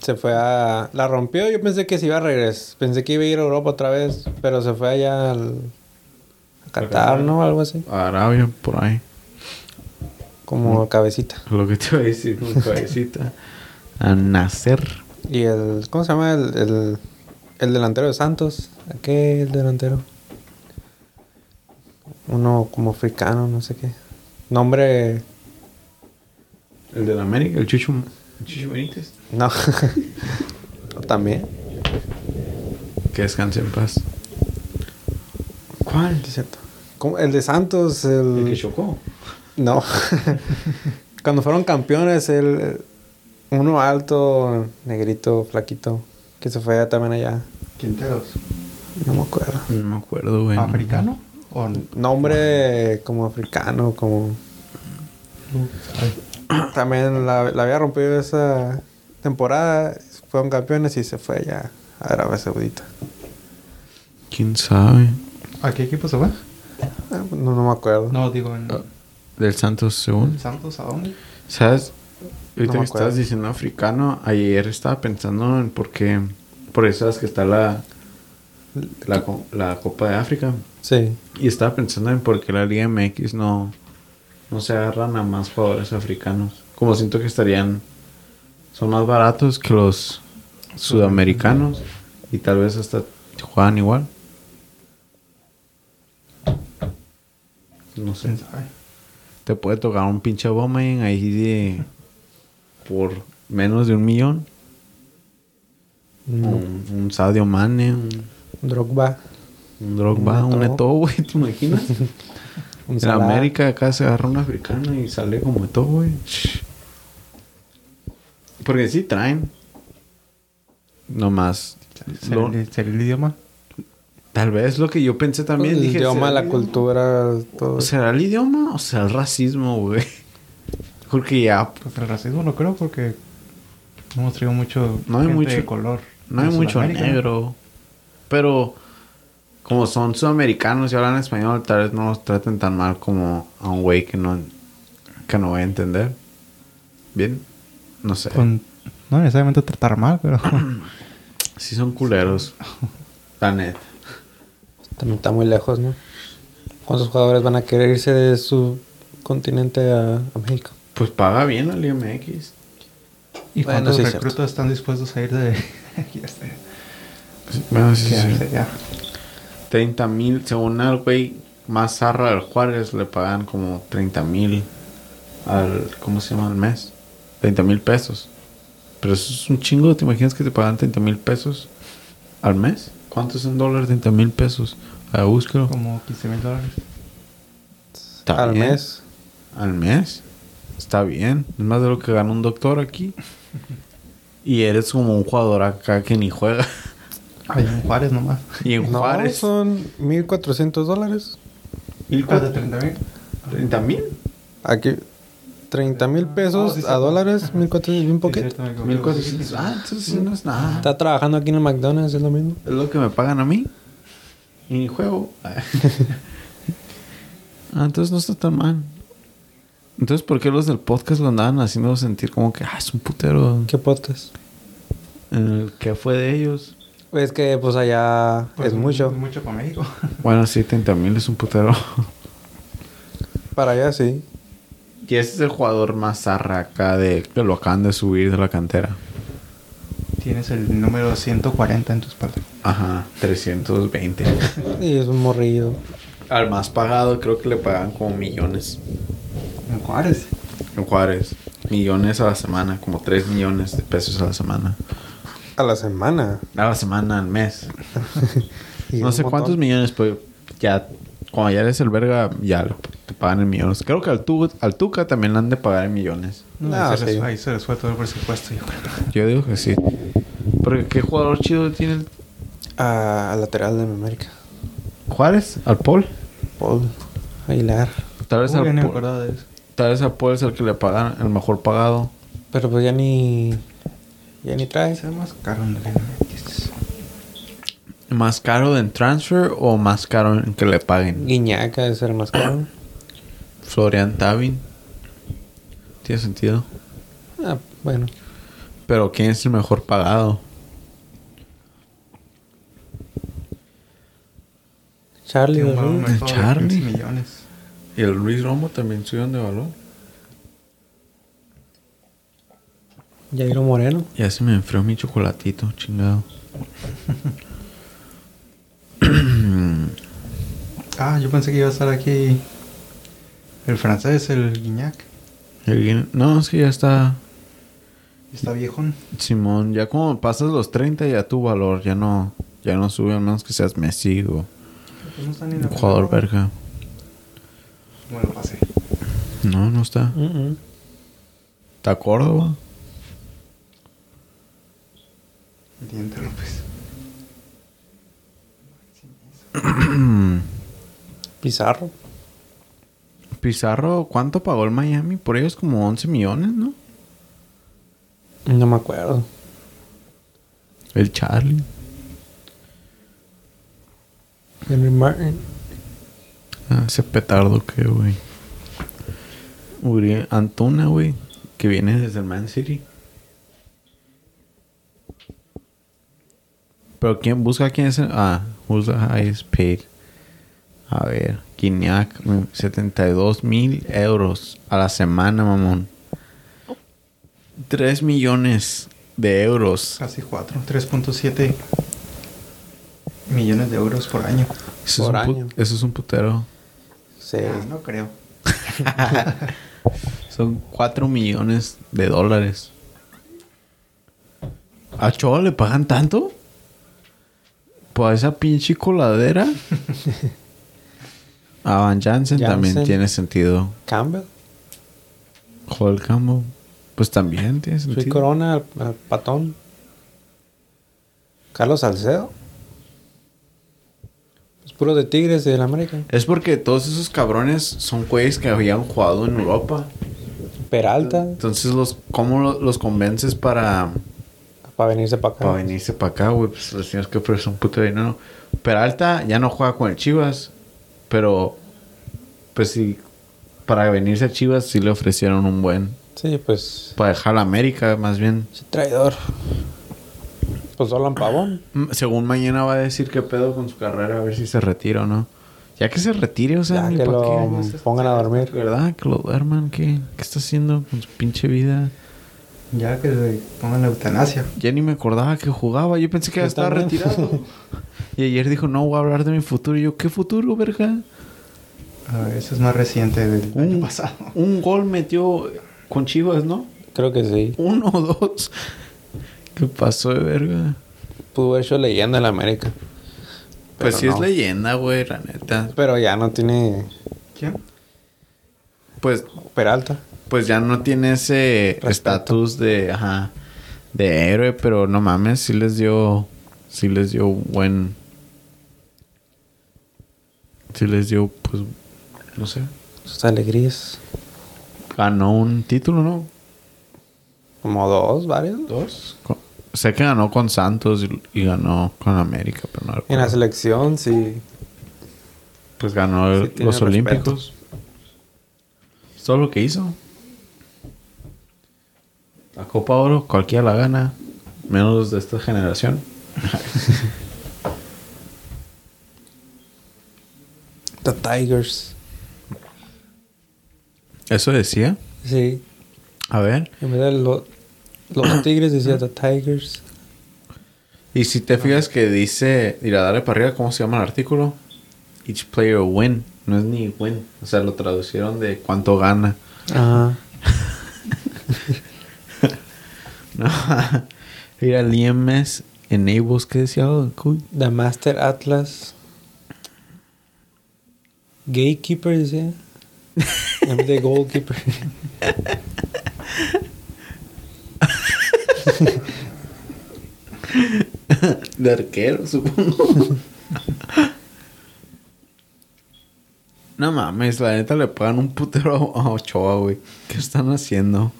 Speaker 3: Se fue a... La rompió. Yo pensé que se iba a regresar. Pensé que iba a ir a Europa otra vez. Pero se fue allá al... A Qatar. ¿no? Algo así.
Speaker 2: A Arabia, por ahí.
Speaker 3: Como cabecita.
Speaker 2: Lo que te iba a decir, con [laughs] cabecita. A nacer.
Speaker 3: Y el... ¿Cómo se llama? El, el, el delantero de Santos. Aquel delantero. Uno como africano, no sé qué. Nombre...
Speaker 2: El de la América, el Chucho, el Chucho Benítez.
Speaker 3: No. [laughs] También.
Speaker 2: Que descanse en paz.
Speaker 3: ¿Cuál? Es cierto. ¿Cómo? El de Santos,
Speaker 2: El
Speaker 3: el...
Speaker 2: que chocó.
Speaker 3: No. [laughs] Cuando fueron campeones, el... Uno alto, negrito, flaquito, que se fue también allá.
Speaker 1: ¿Quinteros?
Speaker 3: No me acuerdo.
Speaker 2: No me acuerdo, güey.
Speaker 1: ¿Africano? ¿O
Speaker 3: Nombre como africano, como... También la, la había rompido esa temporada. Fueron campeones y se fue allá a Arabia Saudita.
Speaker 2: ¿Quién sabe?
Speaker 1: ¿A qué equipo se fue?
Speaker 3: Ah, No, no me acuerdo.
Speaker 1: No, digo en...
Speaker 2: Ah, Del Santos, según.
Speaker 1: ¿En Santos a dónde?
Speaker 2: ¿Sabes? Ahorita
Speaker 3: No me
Speaker 2: que estás diciendo africano, ayer estaba pensando en por qué. Por eso sabes que está la, la, la Copa de África.
Speaker 3: Sí.
Speaker 2: Y estaba pensando en por qué la Liga MX no, no se agarran a más jugadores africanos. Como siento que estarían. Son más baratos que los sudamericanos. Y tal vez hasta juegan igual. No sé. Te puede tocar un pinche Aubameyang ahí de... Por menos de un millón. Un, un Sadio Mane, un,
Speaker 3: Drogba.
Speaker 2: un Drogba,
Speaker 3: Un. Eto'o,
Speaker 2: güey. ¿Te imaginas? [laughs] En. América acá se agarra un africano y sale como Eto'o, güey. Porque sí traen. Nomás.
Speaker 1: ¿Sería,
Speaker 2: lo-
Speaker 1: el, sería el idioma?
Speaker 2: tal vez lo que yo pensé también.
Speaker 3: el
Speaker 2: dije,
Speaker 3: idioma,
Speaker 2: ¿será
Speaker 3: la
Speaker 2: el idioma?
Speaker 3: cultura, todo.
Speaker 2: ¿Será el idioma o será el racismo, güey? [laughs] Porque ya
Speaker 1: Pues el racismo no creo porque no hemos traído mucho
Speaker 2: No hay
Speaker 1: gente
Speaker 2: mucho-
Speaker 1: de color.
Speaker 2: No hay mucho negro. Pero como son sudamericanos y hablan español, tal vez no los traten tan mal como a un güey que no, que no va a entender. Bien, no sé.
Speaker 1: Con- no necesariamente tratar mal, pero... [clears throat]
Speaker 2: Sí son culeros. La neta.
Speaker 3: También está muy lejos, ¿no? ¿Cuántos jugadores van a querer irse de su continente a, a México?
Speaker 2: Pues paga bien la Liga MX.
Speaker 1: ¿Y
Speaker 3: Bueno,
Speaker 1: cuántos
Speaker 3: sí es
Speaker 1: reclutas están dispuestos a ir de... [laughs] aquí a este-
Speaker 2: Bueno, sí, sí.
Speaker 1: allá?
Speaker 2: 30 mil, según el güey más zarra del Juárez, le pagan como 30 mil al, ¿cómo se llama? Al mes. 30 mil pesos. Pero eso es un chingo, ¿te imaginas que te pagan 30 mil pesos al mes? ¿Cuánto es en dólares 30 mil pesos? A búscalo.
Speaker 1: Como 15 mil dólares.
Speaker 2: Está
Speaker 3: Al
Speaker 2: bien.
Speaker 3: mes.
Speaker 2: Al mes. Está bien. Es más de lo que gana un doctor aquí. [laughs] Y eres como un jugador acá que ni juega.
Speaker 1: Ahí en Juárez nomás.
Speaker 2: Y en
Speaker 3: No,
Speaker 2: Juárez.
Speaker 3: son 1.400 dólares.
Speaker 2: ¿Mil
Speaker 1: ¿Cuánto? ¿30 mil?
Speaker 2: ¿30 mil?
Speaker 3: Aquí, 30 mil pesos
Speaker 1: Oh, sí, sí.
Speaker 3: a dólares, 1400, un poquito.
Speaker 2: Mil cuatrocientos. Ah, entonces sí no es nada.
Speaker 3: Está trabajando aquí en el McDonald's, es lo mismo.
Speaker 2: Es lo que me pagan a mí. Y juego. [laughs] ah, entonces no está tan mal. Entonces, ¿por qué los del podcast lo andaban haciendo sentir como que ah, es un putero?
Speaker 3: ¿Qué podcast?
Speaker 2: Eh, ¿Qué fue de ellos?
Speaker 3: Es que pues allá
Speaker 1: Pues,
Speaker 3: es mucho.
Speaker 1: Mucho para México. [laughs]
Speaker 2: Bueno, sí, 30 mil es un putero. [laughs]
Speaker 3: Para allá sí.
Speaker 2: y ese es el jugador más zarra acá de que lo acaban de subir de la cantera.
Speaker 1: Tienes el número 140 en tu espalda.
Speaker 2: Ajá, 320.
Speaker 3: Y es un morrillo.
Speaker 2: Al más pagado creo que le pagan como millones.
Speaker 1: En Juárez.
Speaker 2: En Juárez. Millones a la semana, como 3 millones de pesos a la semana.
Speaker 3: A la semana.
Speaker 2: A la semana, al mes. [laughs] No sé
Speaker 3: montón.
Speaker 2: cuántos millones, pero ya, cuando ya eres el verga, ya lo- te pagan en millones. Creo que al, Tu- al Tuca también le han de pagar en millones.
Speaker 1: No,
Speaker 3: Ah,
Speaker 1: ahí, se les,
Speaker 3: sí.
Speaker 1: ahí se les fue todo el presupuesto. Yo creo.
Speaker 2: Yo digo que sí. Porque qué jugador chido tiene el
Speaker 3: Ah, al lateral de mi América.
Speaker 2: Juárez, al Paul.
Speaker 3: Paul Aguilar.
Speaker 2: Tal vez,
Speaker 1: Uy,
Speaker 2: al Paul, tal vez al Paul es el que le pagan el mejor pagado.
Speaker 3: Pero pues ya ni. Ya ni trae.
Speaker 1: Es el más caro en el MX.
Speaker 2: ¿Más caro en transfer o más caro en que le paguen?
Speaker 3: Guiñaca debe ser más caro. [clears throat]
Speaker 2: Florian Tavin. Tiene sentido.
Speaker 3: Ah, bueno.
Speaker 2: Pero ¿quién es el mejor pagado?
Speaker 3: Charlie.
Speaker 1: Tiene un
Speaker 3: ¿verdad?
Speaker 1: valor mercado de
Speaker 2: Charlie.
Speaker 1: 15 millones.
Speaker 2: ¿Y el Luis Romo también subieron de valor?
Speaker 3: Jairo Moreno.
Speaker 2: Ya se me enfrió mi chocolatito, chingado. [coughs]
Speaker 1: Ah, yo pensé que iba a estar aquí el francés, el Guiñac.
Speaker 2: El Guin- No, es que ya está...
Speaker 1: Está viejón.
Speaker 2: Simón, ya como pasas los 30 ya tu valor ya no... Ya no sube a menos que seas Messi o
Speaker 1: Pues no está ni la
Speaker 2: jugador verga.
Speaker 1: Bueno, lo pasé.
Speaker 2: No, no está.
Speaker 3: Mm, mm.
Speaker 2: ¿Está Córdoba?
Speaker 1: Diente López. [clears throat]
Speaker 3: Pizarro.
Speaker 2: Pizarro, ¿cuánto pagó el Miami? Por ellos como 11 millones, ¿no?
Speaker 3: No me acuerdo.
Speaker 2: El Charlie.
Speaker 3: Henry Martin.
Speaker 2: Ah, ese petardo que, güey. Antuna, güey. Que viene desde el Man City. Pero quién busca quién es. Ah, who's the highest paid? A ver, Guiñac, mm, 72 mil euros a la semana, mamón. 3 millones de euros.
Speaker 1: Casi 4. 3.7 millones de euros por año.
Speaker 2: Eso,
Speaker 3: Por
Speaker 2: es, un
Speaker 3: año.
Speaker 2: eso es un putero.
Speaker 3: Sí.
Speaker 1: Ah, no creo. [laughs]
Speaker 2: Son 4 millones de dólares. ¿A Choa le pagan tanto? Por esa pinche coladera. [laughs] A Van Jansen, también tiene sentido.
Speaker 3: Campbell.
Speaker 2: Joel Campbell, pues también tiene
Speaker 3: Soy
Speaker 2: sentido.
Speaker 3: Corona, al, al patón. Carlos Salcedo. Es puro de Tigres de la América.
Speaker 2: Es porque todos esos cabrones son güeyes que habían jugado en Europa.
Speaker 3: Peralta.
Speaker 2: Entonces, los ¿cómo lo- los convences para,
Speaker 3: Para venirse para acá.
Speaker 2: para venirse para acá, güey? Pues les tienes que ofrecer un puto dinero. Peralta ya no juega con el Chivas, pero pues sí, para venirse a Chivas sí le ofrecieron un buen.
Speaker 3: Sí, pues.
Speaker 2: Para dejar a la América, más bien.
Speaker 3: ese Traidor. Pues Dolan Pavón.
Speaker 2: Mm, Según mañana va a decir qué pedo con su carrera, a ver si se retira o no. Ya que se retire, o sea,
Speaker 3: Ya que lo
Speaker 2: qué.
Speaker 3: pongan a dormir.
Speaker 2: ¿Verdad? Que lo duerman, ¿qué? ¿Qué está haciendo con su pinche vida?
Speaker 1: Ya que le pongan la eutanasia.
Speaker 2: Ya ni me acordaba que jugaba. Yo pensé que ya estaba
Speaker 3: también.
Speaker 2: retirado. [laughs] y ayer dijo, no, voy a hablar de mi futuro. Y yo, ¿qué futuro, verga?
Speaker 1: A ver, eso es más reciente del
Speaker 2: Un,
Speaker 1: año pasado. [laughs]
Speaker 2: un gol metió con Chivas, ¿no?
Speaker 3: Creo que sí.
Speaker 2: Uno o [laughs] dos. ¿Qué pasó de verga?
Speaker 3: Pudo haber hecho leyenda en la América.
Speaker 2: Pues
Speaker 3: Pero
Speaker 2: sí
Speaker 3: no.
Speaker 2: es leyenda, güey, la neta.
Speaker 3: Pero ya no tiene
Speaker 1: ¿Quién?
Speaker 2: Pues,
Speaker 3: Peralta.
Speaker 2: Pues ya no tiene ese estatus de, ajá, de héroe, pero no mames, sí les dio, sí les dio buen, sí les dio, pues, No sé.
Speaker 3: Sus alegrías.
Speaker 2: Ganó un título, ¿no?
Speaker 3: Como dos, varios.
Speaker 2: Dos. Con- sé que ganó con Santos y, y ganó con América, pero no
Speaker 3: En la
Speaker 2: recuerdo.
Speaker 3: selección, sí.
Speaker 2: Pues ganó
Speaker 3: Sí,
Speaker 2: los
Speaker 3: respeto.
Speaker 2: Olímpicos. Todo lo que hizo. La Copa Oro, cualquiera la gana. Menos los de esta generación. [laughs]
Speaker 3: The Tigers.
Speaker 2: Eso decía.
Speaker 3: Sí.
Speaker 2: A ver.
Speaker 3: En vez de lo- los [clears throat] Tigres decía The Tigers.
Speaker 2: Y si te fijas que dice, mira, dale para arriba, ¿cómo se llama el artículo? Each player win. No es ni win. O sea, lo traducieron de cuánto gana.
Speaker 3: Ajá. [laughs]
Speaker 2: No. [laughs] Mira, el IMS enables, ¿qué decía? Cool.
Speaker 3: The Master Atlas. Gatekeeper decía. En vez de Goalkeeper.
Speaker 2: De arquero, supongo. no mames, la neta le pagan un putero a Ochoa, güey. ¿Qué están haciendo?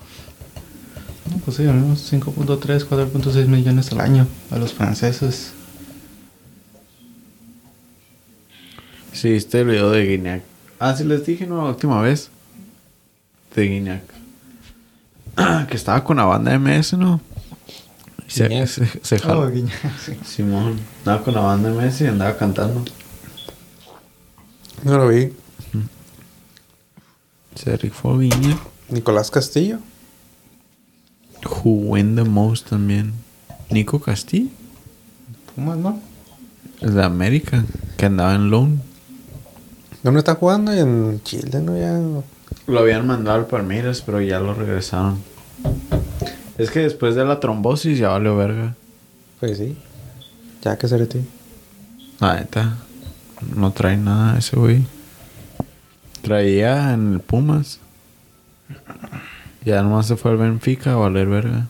Speaker 1: No, pues sí, ganamos 5.3, 4.6 millones al año a los franceses.
Speaker 2: Sí, este el video de Guiñac. Ah, sí les dije, ¿no? La última vez. De Guiñac. [clears throat] que estaba con la banda MS, ¿no? Se,
Speaker 3: Guiñac.
Speaker 2: se, se jaló.
Speaker 1: Oh, sí.
Speaker 2: Simón. Andaba con la banda MS y andaba cantando.
Speaker 3: No lo vi.
Speaker 2: Se rifó Guiñac.
Speaker 3: Nicolás Castillo.
Speaker 2: Who win the most también. Nico Castillo.
Speaker 1: Pumas, ¿no?
Speaker 2: El de América. Que andaba en loan.
Speaker 3: ¿Dónde está jugando? En Chile, ¿no? Ya.
Speaker 2: Lo habían mandado al Palmeiras, pero ya lo regresaron. Es que después de la trombosis ya valió verga.
Speaker 3: Pues sí. Ya que seré ti.
Speaker 2: La neta. No trae nada ese güey. Traía en el Pumas. Ya nomás se fue al Benfica a valer verga.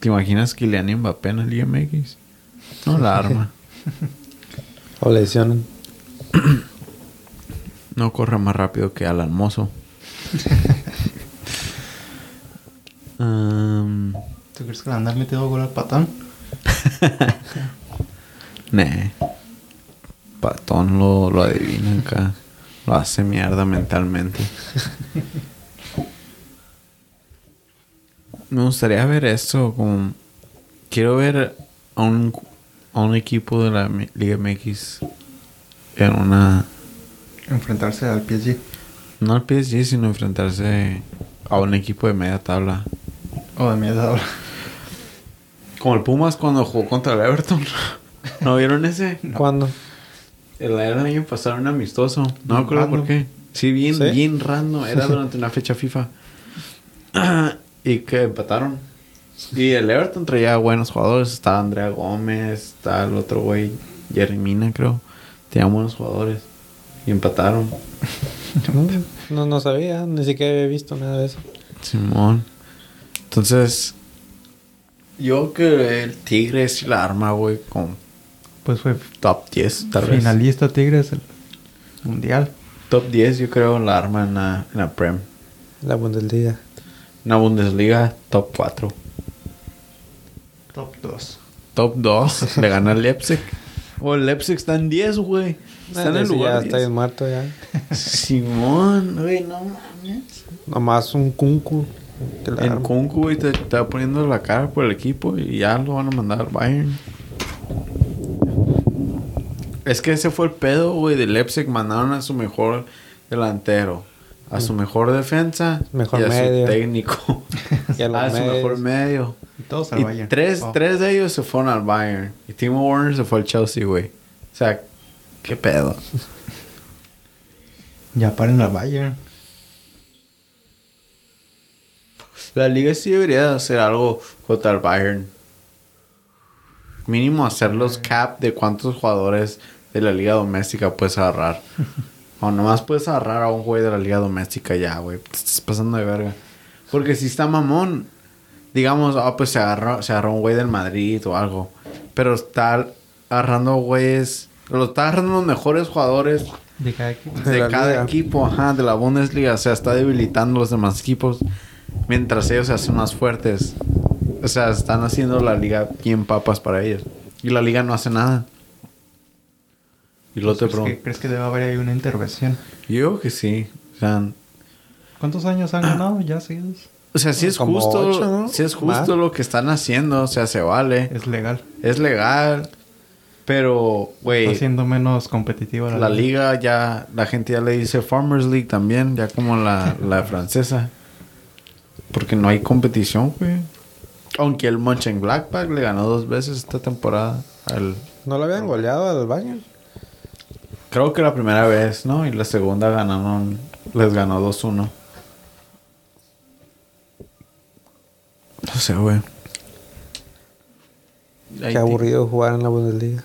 Speaker 2: ¿Te imaginas Kylian Mbappé en el Liga MX? No la arma. [laughs]
Speaker 3: O lesionan.
Speaker 2: No corre más rápido que Alan Mozo. [laughs] um,
Speaker 1: ¿Tú crees que le andar metido gol al patón? [laughs]
Speaker 2: Nah. Patón lo, lo adivina acá. Lo hace mierda mentalmente. Me gustaría ver esto como... Quiero ver a un, a un equipo de la Liga MX en una...
Speaker 1: Enfrentarse al PSG.
Speaker 2: No al PSG, sino enfrentarse a un equipo de media tabla.
Speaker 1: O de media hora.
Speaker 2: Como el Pumas cuando jugó contra el Everton. [laughs] ¿No vieron ese?
Speaker 3: ¿Cuándo?
Speaker 2: El año pasado un amistoso. No me acuerdo por qué. Sí, bien,
Speaker 3: ¿Sí?
Speaker 2: bien random. Era [laughs] durante una fecha FIFA. [clears throat] y que empataron. Y el Everton traía buenos jugadores. Estaba Andrea Gómez. Estaba el otro güey. Jerry Mina, creo. Tenían buenos jugadores. Y empataron. [laughs]
Speaker 3: No, no sabía. Ni siquiera había visto nada de eso.
Speaker 2: Simón. Entonces... Yo que el Tigre sí la arma, güey. Con
Speaker 1: Pues fue
Speaker 2: top 10, tal vez.
Speaker 1: finalista Tigres el mundial.
Speaker 2: Top 10, yo creo, la arma en la, en la Prem.
Speaker 3: La Bundesliga.
Speaker 2: En la Bundesliga, top 4.
Speaker 1: Top 2.
Speaker 2: Top 2, [laughs] le gana el Leipzig. O el Leipzig está en 10, güey. Está en
Speaker 3: Ah,
Speaker 2: el lugar
Speaker 3: Ya
Speaker 2: 10.
Speaker 3: está bien muerto ya.
Speaker 2: Simón, güey, no mames.
Speaker 3: Nomás un kunku.
Speaker 2: El. Kunku, güey, te está poniendo la cara por el equipo y ya lo van a mandar al Bayern. Es que ese fue el pedo, güey, de Leipzig. Mandaron a su mejor delantero, a su mejor defensa
Speaker 3: Mejor
Speaker 2: y a
Speaker 3: medio.
Speaker 2: su técnico. [laughs]
Speaker 3: Y [laughs] a
Speaker 2: su mejor medio.
Speaker 1: Y todos al
Speaker 2: Y
Speaker 1: Bayern.
Speaker 2: tres,
Speaker 1: Oh.
Speaker 2: tres de ellos se fueron al Bayern. Y Timo Werner se fue al Chelsea, güey. O sea, qué pedo. [laughs]
Speaker 1: Ya paren al Bayern.
Speaker 2: La liga sí debería hacer algo contra el Bayern. Mínimo hacer los cap de cuántos jugadores de la liga doméstica puedes agarrar. [laughs] o nomás puedes agarrar a un güey de la liga doméstica ya, güey. Te estás pasando de verga. Porque si está mamón, digamos, ah, pues se agarró, se agarró un güey del Madrid o algo. Pero está agarrando güeyes Lo está agarrando los mejores jugadores
Speaker 1: De cada equipo.
Speaker 3: De
Speaker 2: de
Speaker 3: la
Speaker 2: cada
Speaker 3: liga.
Speaker 2: equipo, ajá, de la Bundesliga. O sea, está debilitando los demás equipos mientras ellos se hacen más fuertes. O sea, están haciendo la liga bien papas para ellos. Y la liga no hace nada. Y te
Speaker 1: ¿Crees que,
Speaker 2: pregunto.
Speaker 1: ¿Crees que debe haber ahí una intervención?
Speaker 2: Yo que sí. O sea,
Speaker 1: ¿Cuántos años han ganado ya seguidos?
Speaker 2: o sea sí es
Speaker 3: Como
Speaker 2: justo.
Speaker 3: ocho, ¿no?
Speaker 2: Sí es justo lo que están haciendo. O sea, se vale.
Speaker 1: Es legal.
Speaker 2: Es legal. Pero, güey.
Speaker 1: Está siendo menos competitiva la,
Speaker 2: La liga ya, la gente ya le dice Farmers League también, ya como la, [laughs] la francesa. Porque no hay competición, güey. Aunque el Mönchengladbach le ganó dos veces esta temporada. al-
Speaker 3: ¿No lo habían goleado al Bayern?
Speaker 2: Creo que la primera vez, ¿no? Y la segunda ganaron, les ganó 2-1. No sé, güey.
Speaker 3: Qué aburrido jugar en la Bundesliga.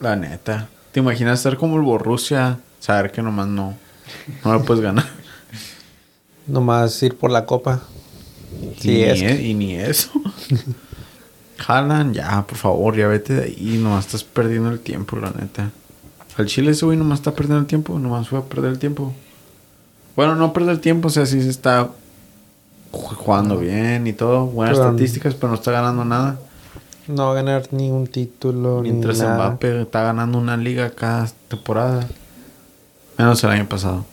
Speaker 2: La neta. ¿Te imaginas ser como el Borussia? Saber que nomás no, no lo puedes ganar. [laughs]
Speaker 3: Nomás ir por la copa.
Speaker 2: y,
Speaker 3: Sí,
Speaker 2: ni
Speaker 3: es
Speaker 2: e- y ni eso. [laughs] Jalan, ya, por favor, ya vete de ahí. Nomás estás perdiendo el tiempo, la neta. Al Chile ese güey nomás está perdiendo el tiempo. Nomás fue a perder el tiempo. Bueno, no perder el tiempo. O sea, sí se está ju- jugando bien y todo. Buenas
Speaker 3: Pero-
Speaker 2: estadísticas, pero no está ganando nada.
Speaker 3: No va a ganar ni un título
Speaker 2: Mientras
Speaker 3: ni nada.
Speaker 2: Mbappé está ganando una liga cada temporada. Menos el año pasado.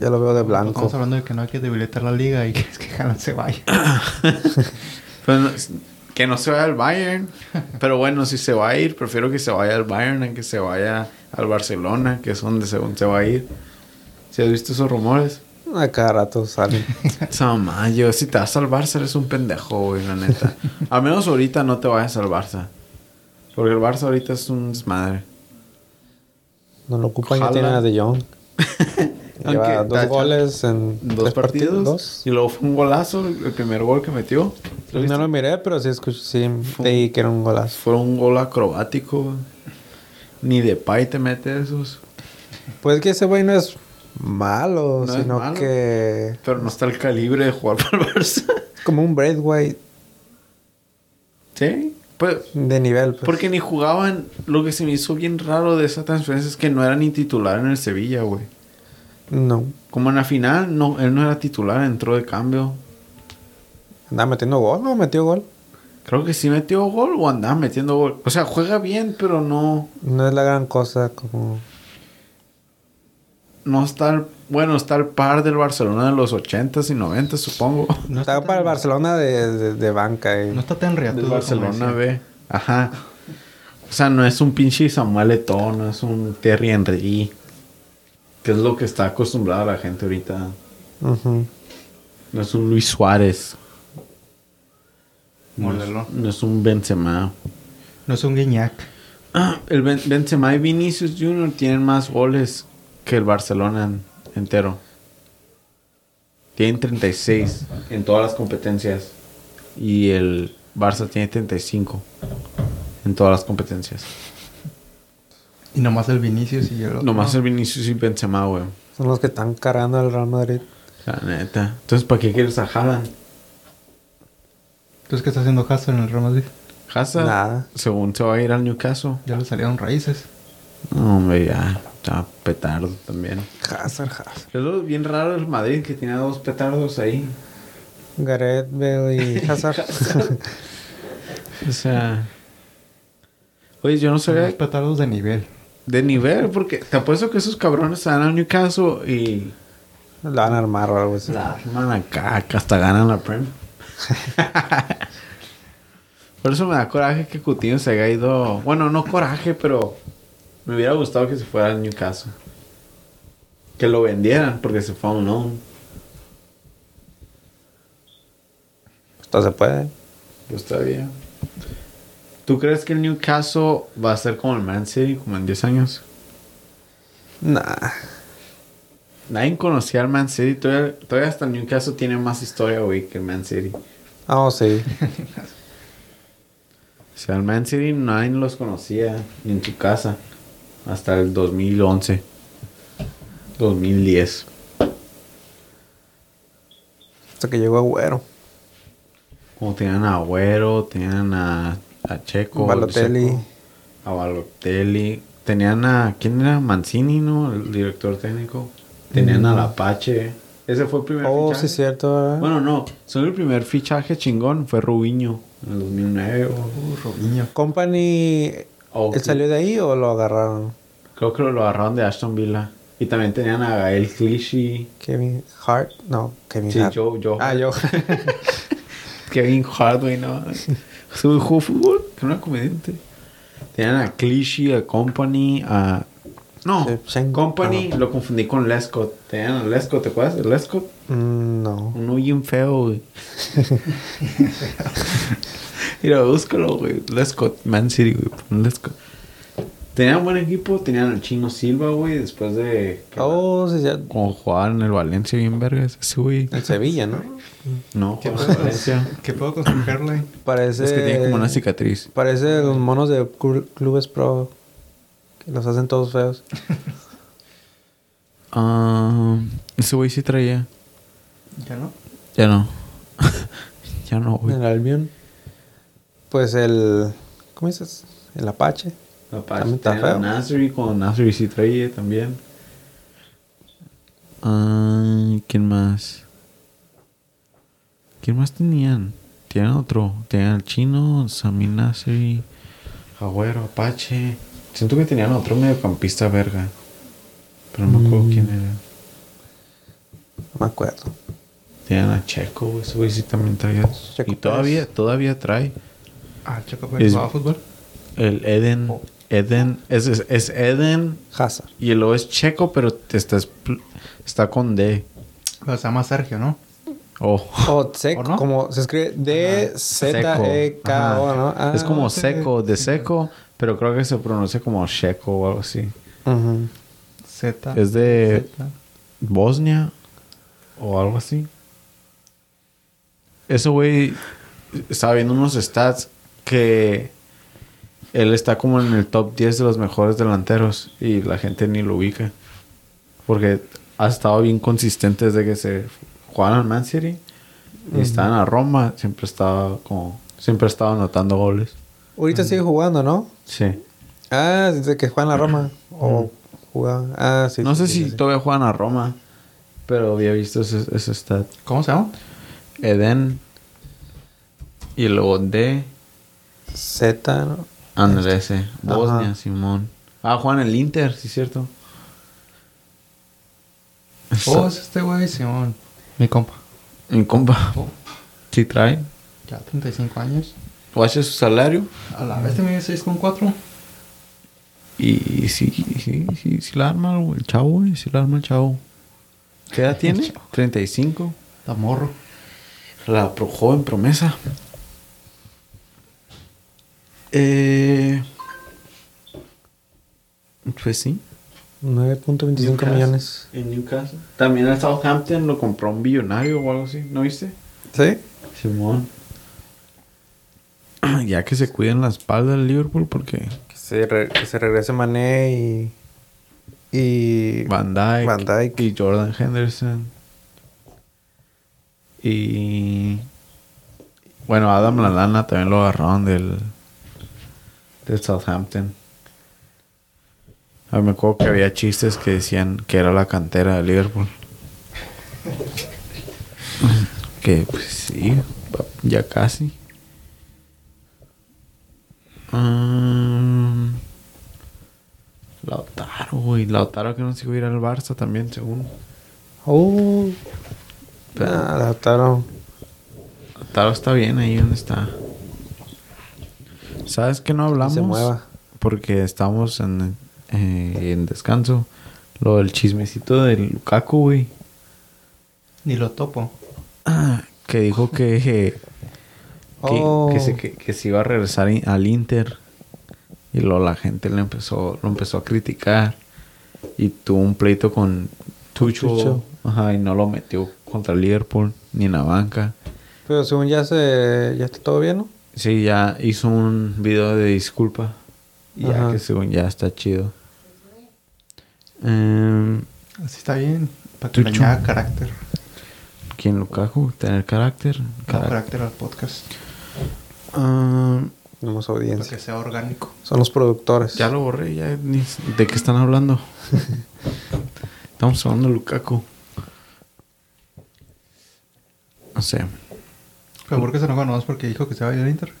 Speaker 3: Ya lo veo de blanco.
Speaker 1: Estamos hablando de que no hay que debilitar la liga y que es [laughs] que Haaland se vaya. [coughs]
Speaker 2: Pero no- que no se vaya al Bayern. [laughs] Pero bueno, si se va a ir, prefiero que se vaya al Bayern a que se vaya al Barcelona, que es donde según se va a ir. ¿Si has visto esos rumores?
Speaker 3: A cada rato salen. [laughs]
Speaker 2: Sama, yo, si te vas al Barça eres un pendejo, güey, la neta. [laughs] Al menos ahorita no te vayas al Barça. Porque el Barça ahorita es un desmadre.
Speaker 3: No lo ocupan, ya
Speaker 2: Ojalá.
Speaker 3: tienen a De Jong. Lleva
Speaker 2: Aunque
Speaker 3: dos
Speaker 2: tacha-
Speaker 3: goles en
Speaker 2: Dos
Speaker 3: tres
Speaker 2: partidos.
Speaker 3: Dos.
Speaker 2: Y luego fue un golazo, el primer gol que metió. ¿Lo viste?
Speaker 3: No lo miré, pero sí escuché, sí, leí que era un golazo.
Speaker 2: Fue un gol acrobático. Ni de pay te mete esos.
Speaker 3: Pues que ese güey no es malo,
Speaker 2: No es
Speaker 3: sino
Speaker 2: malo.
Speaker 3: que
Speaker 2: Pero no está el calibre de jugar para el Barça.
Speaker 3: como un Braithwaite
Speaker 2: ¿Sí? Pues,
Speaker 3: de nivel. Pues.
Speaker 2: porque ni jugaban. Lo que se me hizo bien raro de esa transferencia es que no era ni titular en el Sevilla, güey.
Speaker 3: No.
Speaker 2: Como en la final, no, él no era titular, entró de cambio.
Speaker 3: Andaba metiendo gol, ¿no? Metió gol.
Speaker 2: Creo que sí metió gol o andaba metiendo gol. O sea, juega bien, pero no.
Speaker 3: No es la gran cosa como...
Speaker 2: No está al- bueno, está al par del Barcelona de los 80s y 90s, supongo.
Speaker 1: No está
Speaker 3: para el Barcelona de, de, de banca. eh.
Speaker 1: No está tan como
Speaker 2: Barcelona. B. Ajá. O sea, no es un pinche Samuel Eto'o, no es un Terry Henry. Que es lo que está acostumbrada la gente ahorita. No es un Luis Suárez. No es,
Speaker 1: Modelón.
Speaker 2: no es un Benzema.
Speaker 1: No es un Guiñac.
Speaker 2: Ah, el Ben- Benzema y Vinicius Jr. tienen más goles que el Barcelona en- entero. Tienen 36 en todas las competencias. Y el Barça tiene 35 en todas las competencias.
Speaker 1: Y nomás el Vinicius y el otro.
Speaker 2: Nomás el Vinicius y Benzema, güey.
Speaker 3: Son los que están cargando al Real Madrid.
Speaker 2: La neta. Entonces, ¿para qué quieres a Haaland?
Speaker 1: Entonces, ¿qué está haciendo Hazard en el Real Madrid?
Speaker 2: Hazard,
Speaker 3: Nada.
Speaker 2: según se va a ir al Newcastle.
Speaker 1: Ya le salieron raíces.
Speaker 2: No, hombre, ya. Está petardo también.
Speaker 3: Hazard, Hazard.
Speaker 2: Es lo bien raro el Madrid que tiene dos petardos ahí.
Speaker 3: Gareth Bale y [laughs] Hazard.
Speaker 2: O sea. Oye, yo no sabía
Speaker 1: dos petardos de nivel.
Speaker 2: De nivel, porque te apuesto que esos cabrones se van al Newcastle y
Speaker 3: Lo van a armar o algo así.
Speaker 2: la arman acá, que hasta ganan la Prem. [laughs] Por eso me da coraje que Coutinho se haya ido. Bueno, no coraje, pero me hubiera gustado que se fuera al Newcastle. Que lo vendieran, porque se fue a un loan.
Speaker 3: Esto se puede.
Speaker 2: Pues está bien. ¿Tú crees que el Newcastle va a ser como el Man City, como en 10 años?
Speaker 3: Nah.
Speaker 2: Nadie conocía al Man City. Todavía, todavía hasta el Newcastle tiene más historia, güey, que el Man City.
Speaker 3: Ah, oh, sí. [laughs]
Speaker 2: O sea, el Man City nadie los conocía ni en su casa. Hasta el 2011. 2010.
Speaker 3: Hasta que llegó Agüero.
Speaker 2: Como tenían a Agüero, tenían a, a Checo.
Speaker 3: Balotelli.
Speaker 2: Checo. a Balotelli. Tenían a... ¿Quién era? Mancini, ¿no? El director técnico. Tenían al Apache. Ese fue el primer
Speaker 3: Mm. Oh, sí,
Speaker 2: fichaje.
Speaker 3: es cierto. ¿verdad?
Speaker 2: Bueno, no. Solo el primer fichaje chingón fue Rubiño. En el 2009. o-
Speaker 1: Uh, Robinho.
Speaker 3: Company, ¿él salió de ahí o lo agarraron?
Speaker 2: Creo que lo agarraron de Aston Villa. Y también tenían a Gael Clichy.
Speaker 3: Kevin Hart. No, Kevin
Speaker 2: Sí,
Speaker 3: Hart.
Speaker 2: Joe- Joe
Speaker 3: Ah, yo. [laughs]
Speaker 2: Kevin Hart, güey, ¿no? [laughs] [laughs] Su jugó fútbol, que era una comediante. Tenían a Clichy, a Company, a... No. Company lo confundí con Lescott. Tenían a Lescott, ¿te acuerdas Lescott?
Speaker 3: Mm, no.
Speaker 2: Uno bien feo, güey. [laughs] [laughs] Mira, búscalo, güey. Lescott, Man City, güey. Lescott. Tenían buen equipo, tenían al chino Silva, güey, después de...
Speaker 3: Oh, sí, ya.
Speaker 2: Como jugaban en el Valencia bien vergas, ese güey.
Speaker 3: En Sevilla, ¿no?
Speaker 2: No,
Speaker 1: ¿Qué puedo,
Speaker 2: Valencia.
Speaker 1: ¿Qué puedo con su hairline?
Speaker 3: Parece.
Speaker 2: Es que tiene como una cicatriz.
Speaker 3: Parece los monos de clu- clubes pro. Que los hacen todos feos. [laughs]
Speaker 2: Ah, ese güey sí traía.
Speaker 1: ¿Ya no?
Speaker 2: Ya no. [laughs] ya no, güey.
Speaker 3: En el Albion. Pues el. ¿Cómo dices? El Apache. También está
Speaker 2: Tenía a
Speaker 3: feo.
Speaker 2: Nasri, con Nasri sí traía también. Ah, ¿quién más? ¿Quién más tenían? Tenían otro. Tenían al chino, Sami Nasri, Agüero, Apache. Siento que tenían otro mediocampista verga. Pero no me acuerdo
Speaker 3: Mm.
Speaker 2: quién era.
Speaker 3: No me acuerdo.
Speaker 2: Tenían a Checo, güey. Ese güey sí también traía.
Speaker 3: Checo
Speaker 2: y todavía, todavía trae.
Speaker 1: Ah, Checo jugaba fútbol.
Speaker 2: El Eden.
Speaker 1: Oh.
Speaker 2: Eden. Es, es, es Eden.
Speaker 3: Hazard.
Speaker 2: Y el O es checo, pero está, está con D.
Speaker 1: Pero se llama Sergio, ¿no?
Speaker 2: Oh.
Speaker 3: O [laughs] Seco.
Speaker 1: ¿O no?
Speaker 3: Como se escribe D-Z-E-K-O, ¿no? Ah,
Speaker 2: es como
Speaker 1: sí,
Speaker 2: seco, de seco, pero creo que se pronuncia como checo o algo así.
Speaker 1: Z.
Speaker 2: Es de
Speaker 1: Z.
Speaker 2: Bosnia o algo así. Eso, güey, estaba viendo unos stats que él está como en el top 10 de los mejores delanteros y la gente ni lo ubica. Porque ha estado bien consistente desde que se jugaban al Man City y estaban a Roma. Siempre estaba como... Siempre estaba anotando goles.
Speaker 3: Ahorita sigue jugando, ¿no?
Speaker 2: Sí.
Speaker 3: Ah, desde que juega en la Roma. O jugaba. Ah, sí.
Speaker 2: no
Speaker 3: sí,
Speaker 2: sé
Speaker 3: sí,
Speaker 2: si
Speaker 3: sí.
Speaker 2: todavía juegan a Roma, pero había visto ese, ese stat.
Speaker 1: ¿Cómo se llama?
Speaker 2: Eden y luego D
Speaker 3: Z, ¿no?
Speaker 2: Andrés Bosnia
Speaker 3: Ajá.
Speaker 2: Simón ah Juan el Inter sí cierto
Speaker 1: Oh, es este güey, Simón. Mi compa.
Speaker 2: mi compa
Speaker 1: Oh,
Speaker 2: sí trae
Speaker 1: ya 35 años.
Speaker 2: guacha su salario
Speaker 1: A la vez te mide 6,4.
Speaker 2: y sí sí sí sí la arma el chavo güey sí la arma el chavo ¿qué edad tiene? 35
Speaker 1: La morro.
Speaker 2: la pro joven promesa eh pues sí
Speaker 3: 9.25
Speaker 2: Newcastle.
Speaker 3: millones.
Speaker 2: En Newcastle. También el Southampton lo compró un billonario o algo así, ¿no viste?
Speaker 3: ¿Sí?
Speaker 2: Simón. [clears throat] Ya que se cuiden la espalda del Liverpool porque
Speaker 3: Que se, re- que se regrese Mané y. Y.
Speaker 2: Van Dijk. y Jordan Henderson y bueno, Adam Lallana también lo agarraron del del Southampton. A mí me acuerdo que había chistes que decían que era la cantera de Liverpool. que pues sí, ya casi. Mm, Lautaro, güey. Lautaro que no se iba a ir al Barça también, según.
Speaker 3: Uh. Ah, adaptaron.
Speaker 2: Lautaro está bien ahí donde está. ¿Sabes que no hablamos?
Speaker 3: se mueva.
Speaker 2: Porque estamos en, eh, en descanso. Lo del chismecito del Lukaku, güey.
Speaker 1: Ni lo topo.
Speaker 2: Ah, que dijo que, [laughs] que,
Speaker 3: Oh.
Speaker 2: que se, que, que se iba a regresar al Inter. Y luego la gente le empezó, lo empezó a criticar. Y tuvo un pleito con Tucho. Ajá, y no lo metió contra el Liverpool ni en la banca.
Speaker 3: Pero según ya se. Ya está todo bien, ¿no?
Speaker 2: Sí, ya hizo un video de disculpa. Y ya
Speaker 3: Ajá.
Speaker 2: que según ya está chido. Em,
Speaker 1: Así está bien. Para que añada carácter.
Speaker 2: ¿Quién Lukaku? Tener carácter. Carácter.
Speaker 1: carácter al podcast.
Speaker 2: Ah,
Speaker 3: Tenemos
Speaker 1: Para
Speaker 3: audiencia.
Speaker 1: que sea orgánico.
Speaker 3: Son los productores.
Speaker 2: Ya lo borré, ya ni- ¿De qué están hablando? [laughs] Estamos hablando de Lukaku. No sé.
Speaker 1: Pero ¿por qué se enojó nomás porque dijo que se va a ir al Inter?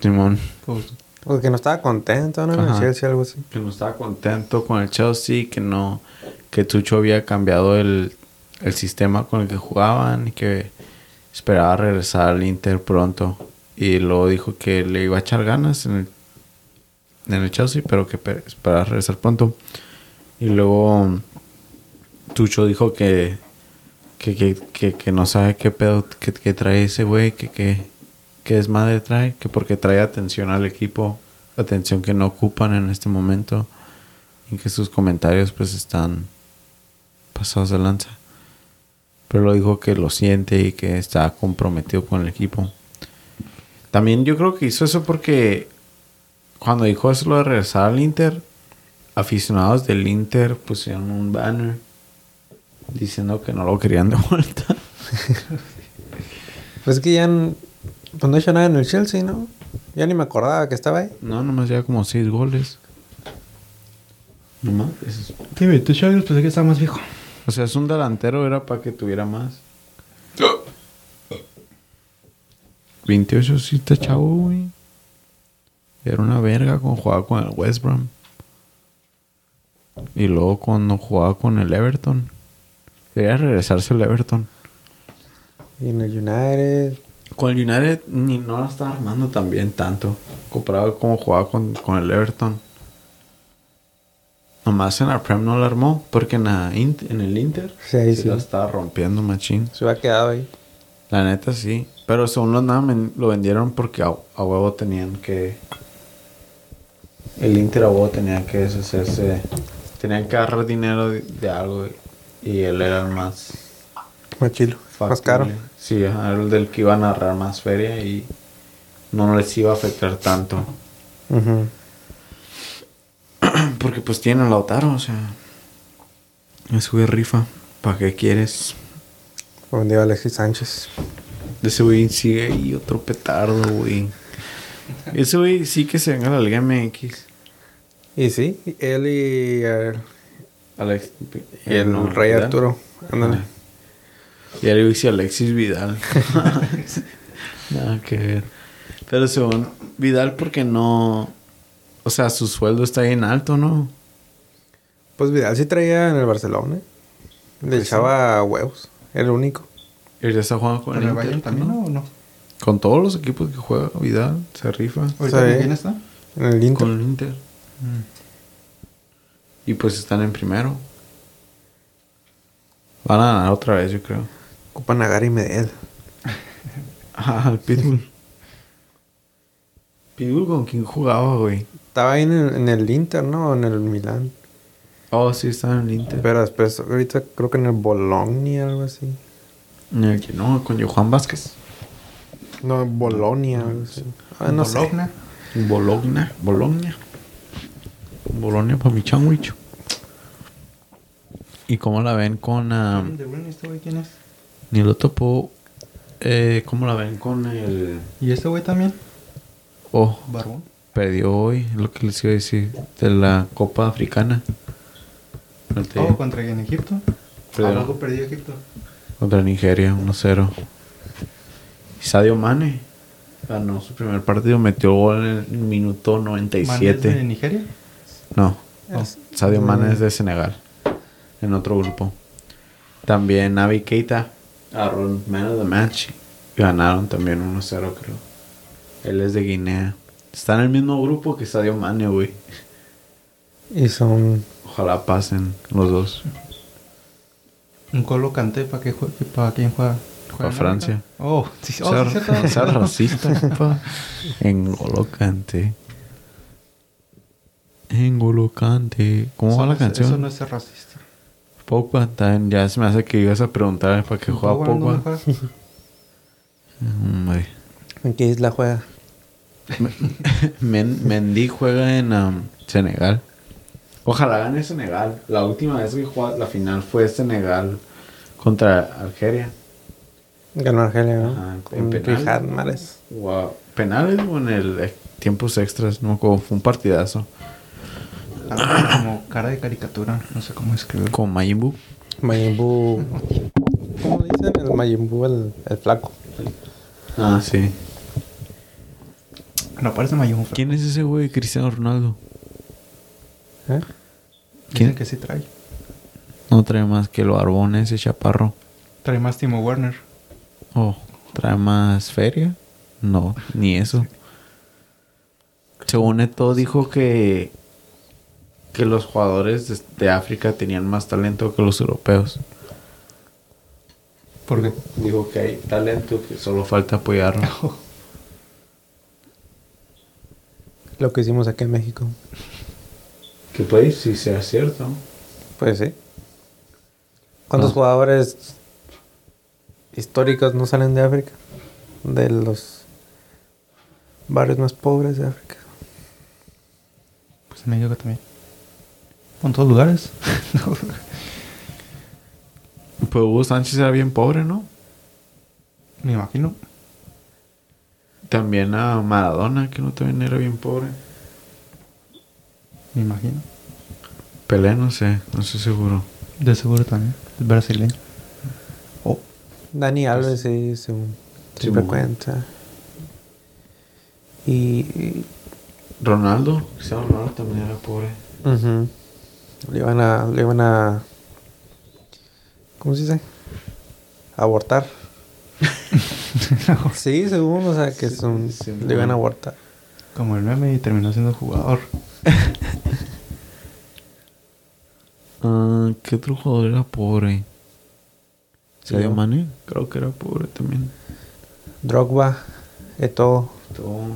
Speaker 2: Simón.
Speaker 1: Pues,
Speaker 3: Porque no estaba contento, ¿no? El. Chelsea, algo así.
Speaker 2: Que no estaba contento con el Chelsea, que no... Que Tucho había cambiado el, el sistema con el que jugaban y que esperaba regresar al Inter pronto. Y luego dijo que le iba a echar ganas en el, en el Chelsea, pero que pe- esperaba regresar pronto. Y luego Tucho dijo que que, que, que, que no sabe qué pedo que, que trae ese güey, que, que, que desmadre trae, que porque trae atención al equipo, atención que no ocupan en este momento, y que sus comentarios pues están pasados de lanza. Pero lo dijo que lo siente y que está comprometido con el equipo. También yo creo que hizo eso porque cuando dijo eso lo de regresar al Inter, aficionados del Inter pusieron un banner diciendo que no lo querían de vuelta. [laughs]
Speaker 3: Pues es que ya n- pues no hecho nada en el Chelsea, ¿no? Ya ni me acordaba que estaba ahí.
Speaker 2: No, nomás ya como seis goles. Nomás. es-
Speaker 1: sí, mi Tuchel pensé que estaba más viejo.
Speaker 2: O sea, es un delantero, era para que tuviera más. 28 sí está chavo, güey. Era una verga cuando jugaba con el West Brom. Y luego cuando jugaba con el Everton. Quería regresarse al Everton.
Speaker 3: Y en el United.
Speaker 2: Con el United ni no la estaba armando tan bien tanto. Comparado con cómo jugaba con, con el Everton. Nomás en la Prem no la armó. Porque en, la en el Inter
Speaker 3: Sí, ahí sí.
Speaker 2: la estaba rompiendo machín.
Speaker 3: Se hubiera quedado ahí.
Speaker 2: La neta sí. Pero según los nada lo vendieron porque a, a huevo tenían que. El Inter a huevo tenía que deshacerse. Tenían que agarrar dinero de, de algo. Y él era el más.
Speaker 3: Más chilo. Más caro.
Speaker 2: factible. Sí, era el del que iba a narrar más feria y no les iba a afectar tanto. [clears throat] Porque pues tienen a Lautaro, o sea. Ese güey rifa. ¿Para qué quieres?
Speaker 3: Vendió a Alexis Sánchez.
Speaker 2: Ese güey sigue ahí otro petardo, güey. Ese güey sí que se venga a la Liga MX.
Speaker 3: Y sí, él y eh,
Speaker 2: Alex,
Speaker 3: y el
Speaker 2: no,
Speaker 3: Rey
Speaker 2: Vidal.
Speaker 3: Arturo. Ándale.
Speaker 2: Ah. Ya le dice Alexis Vidal. [laughs] Nada que ver. Pero según Vidal, porque no. O sea, su sueldo está bien alto, ¿no?
Speaker 3: Pues Vidal sí traía en el Barcelona. Le
Speaker 2: Pues
Speaker 3: echaba huevos. Era el único.
Speaker 2: Él ya está jugando con
Speaker 1: ¿En
Speaker 2: el,
Speaker 1: el
Speaker 2: Inter,
Speaker 1: Bayern también
Speaker 2: ¿no?
Speaker 1: o no?
Speaker 2: Con todos los equipos que juega Vidal, se rifa.
Speaker 1: ¿Ahorita con quién está?
Speaker 3: En el Inter.
Speaker 2: Con el Inter. Y pues están en primero. Van a ganar otra vez, yo creo.
Speaker 3: Ocupan a Gary Medel. [laughs]
Speaker 2: Ah, el Pitbull. Pitbull con quién jugaba, güey.
Speaker 3: Estaba ahí en el, en el Inter, ¿no? En el Milán.
Speaker 2: Oh, sí, estaba en el Inter.
Speaker 3: Pero después, ahorita creo que en el Bologna, algo así.
Speaker 2: En el que no, con Johan Vázquez.
Speaker 3: No, en Bolonia, algo así. Ah, no sé.
Speaker 1: Bologna.
Speaker 2: Bologna. Bologna. Bologna para mi sandwich. ¿Y cómo la ven con... ah,
Speaker 1: ¿De Bruyne este güey quién es?
Speaker 2: ni lo topo. Eh, ¿Cómo la ven con el...
Speaker 1: ¿Y este güey también?
Speaker 2: Oh,
Speaker 1: Barbón.
Speaker 2: perdió hoy, lo que les iba a decir, de la Copa Africana. De-
Speaker 1: Oh, contra en Egipto.
Speaker 2: Perdió.
Speaker 1: ¿A poco perdió Egipto?
Speaker 2: Contra Nigeria, 1-0. Y Sadio Mane ganó su primer partido, metió gol en el minuto
Speaker 1: ¿Manes de
Speaker 2: 97.
Speaker 1: Nigeria?
Speaker 2: No, Sadio Mane es de Senegal, en otro grupo. También Navi Keita el man of the match. Ganaron también 1-0, creo. Él es de Guinea. Está en el mismo grupo que Sadio Mane, güey.
Speaker 3: Y son.
Speaker 2: Ojalá pasen los dos.
Speaker 1: Un colo canté para que para quién juega.
Speaker 2: Pa'
Speaker 1: ¿Juega en
Speaker 2: Francia.
Speaker 1: Oh, sí, oh,
Speaker 2: Ser,
Speaker 1: sí, [laughs]
Speaker 2: ser racista, compa. Engolo Kante. Engolo Kante. ¿Cómo
Speaker 1: Eso
Speaker 2: va
Speaker 1: no
Speaker 2: la
Speaker 1: es-
Speaker 2: canción?
Speaker 1: Eso no es ser racista.
Speaker 2: Pogba, también ya se me hace que ibas a preguntar para qué juega
Speaker 1: Pogba, ¿dónde
Speaker 2: Pogba.
Speaker 1: juega?
Speaker 2: Hombre.
Speaker 3: ¿En qué isla juega? [laughs]
Speaker 2: Men- Mendy juega en um, Senegal. Ojalá gane Senegal. La última vez que jugó la final fue Senegal contra Algeria.
Speaker 3: Ganó Argelia, ¿no?
Speaker 2: Ajá, en
Speaker 3: Con
Speaker 2: penal.
Speaker 3: Riyad Mahrez.
Speaker 2: Wow. ¿Penales o en el tiempos extras, no acuerdo, fue un partidazo.
Speaker 1: Algo como cara de caricatura, no sé cómo escribirlo.
Speaker 2: Con Majin Buu.
Speaker 3: Majin Buu. ¿Cómo dicen? El Majin Buu, el, el flaco.
Speaker 2: Ah, sí.
Speaker 1: No parece Majin Buu.
Speaker 2: ¿Quién es ese güey, Cristiano Ronaldo?
Speaker 3: ¿Eh?
Speaker 1: ¿Quién?
Speaker 2: quién?
Speaker 1: que sí trae.
Speaker 2: No trae más que lo arbón ese chaparro.
Speaker 1: Trae más Timo Werner.
Speaker 2: Oh, ¿trae más feria? No, ni eso. Según Eto dijo que que los jugadores de, de África tenían más talento que los europeos.
Speaker 1: ¿Por qué?
Speaker 2: Dijo que hay talento que solo falta apoyarlo. [laughs]
Speaker 3: Lo que hicimos aquí en México.
Speaker 2: que pues sí sea cierto.
Speaker 3: Pues sí. ¿Cuántos
Speaker 2: Ah.
Speaker 3: jugadores históricos no salen de África? De los barrios más pobres de África.
Speaker 1: Pues en México también. En todos lugares. [laughs]
Speaker 2: Pues Hugo Sánchez era bien pobre, ¿no?
Speaker 1: Me imagino.
Speaker 2: También a Maradona, que no también era bien pobre.
Speaker 1: Me imagino.
Speaker 2: Pelé, no sé, no estoy seguro.
Speaker 1: De seguro también. Es brasileño. Oh,
Speaker 3: Dani Alves sí, según siempre
Speaker 2: Simón.
Speaker 3: cuenta. Y,
Speaker 2: Ronaldo, Cristiano Ronaldo también era pobre.
Speaker 3: ujú, le iban a, le iban a, ¿cómo se dice? Abortar. [laughs] sí, según, o sea, que
Speaker 2: Sí,
Speaker 3: son,
Speaker 2: sí,
Speaker 3: le iban a abortar.
Speaker 1: como el meme y terminó siendo jugador. [laughs]
Speaker 2: Ah, ¿Qué otro jugador era pobre? Sadio
Speaker 3: Yo.
Speaker 2: Mane, creo que era pobre también.
Speaker 3: Drogba, Eto'o,
Speaker 2: Todo.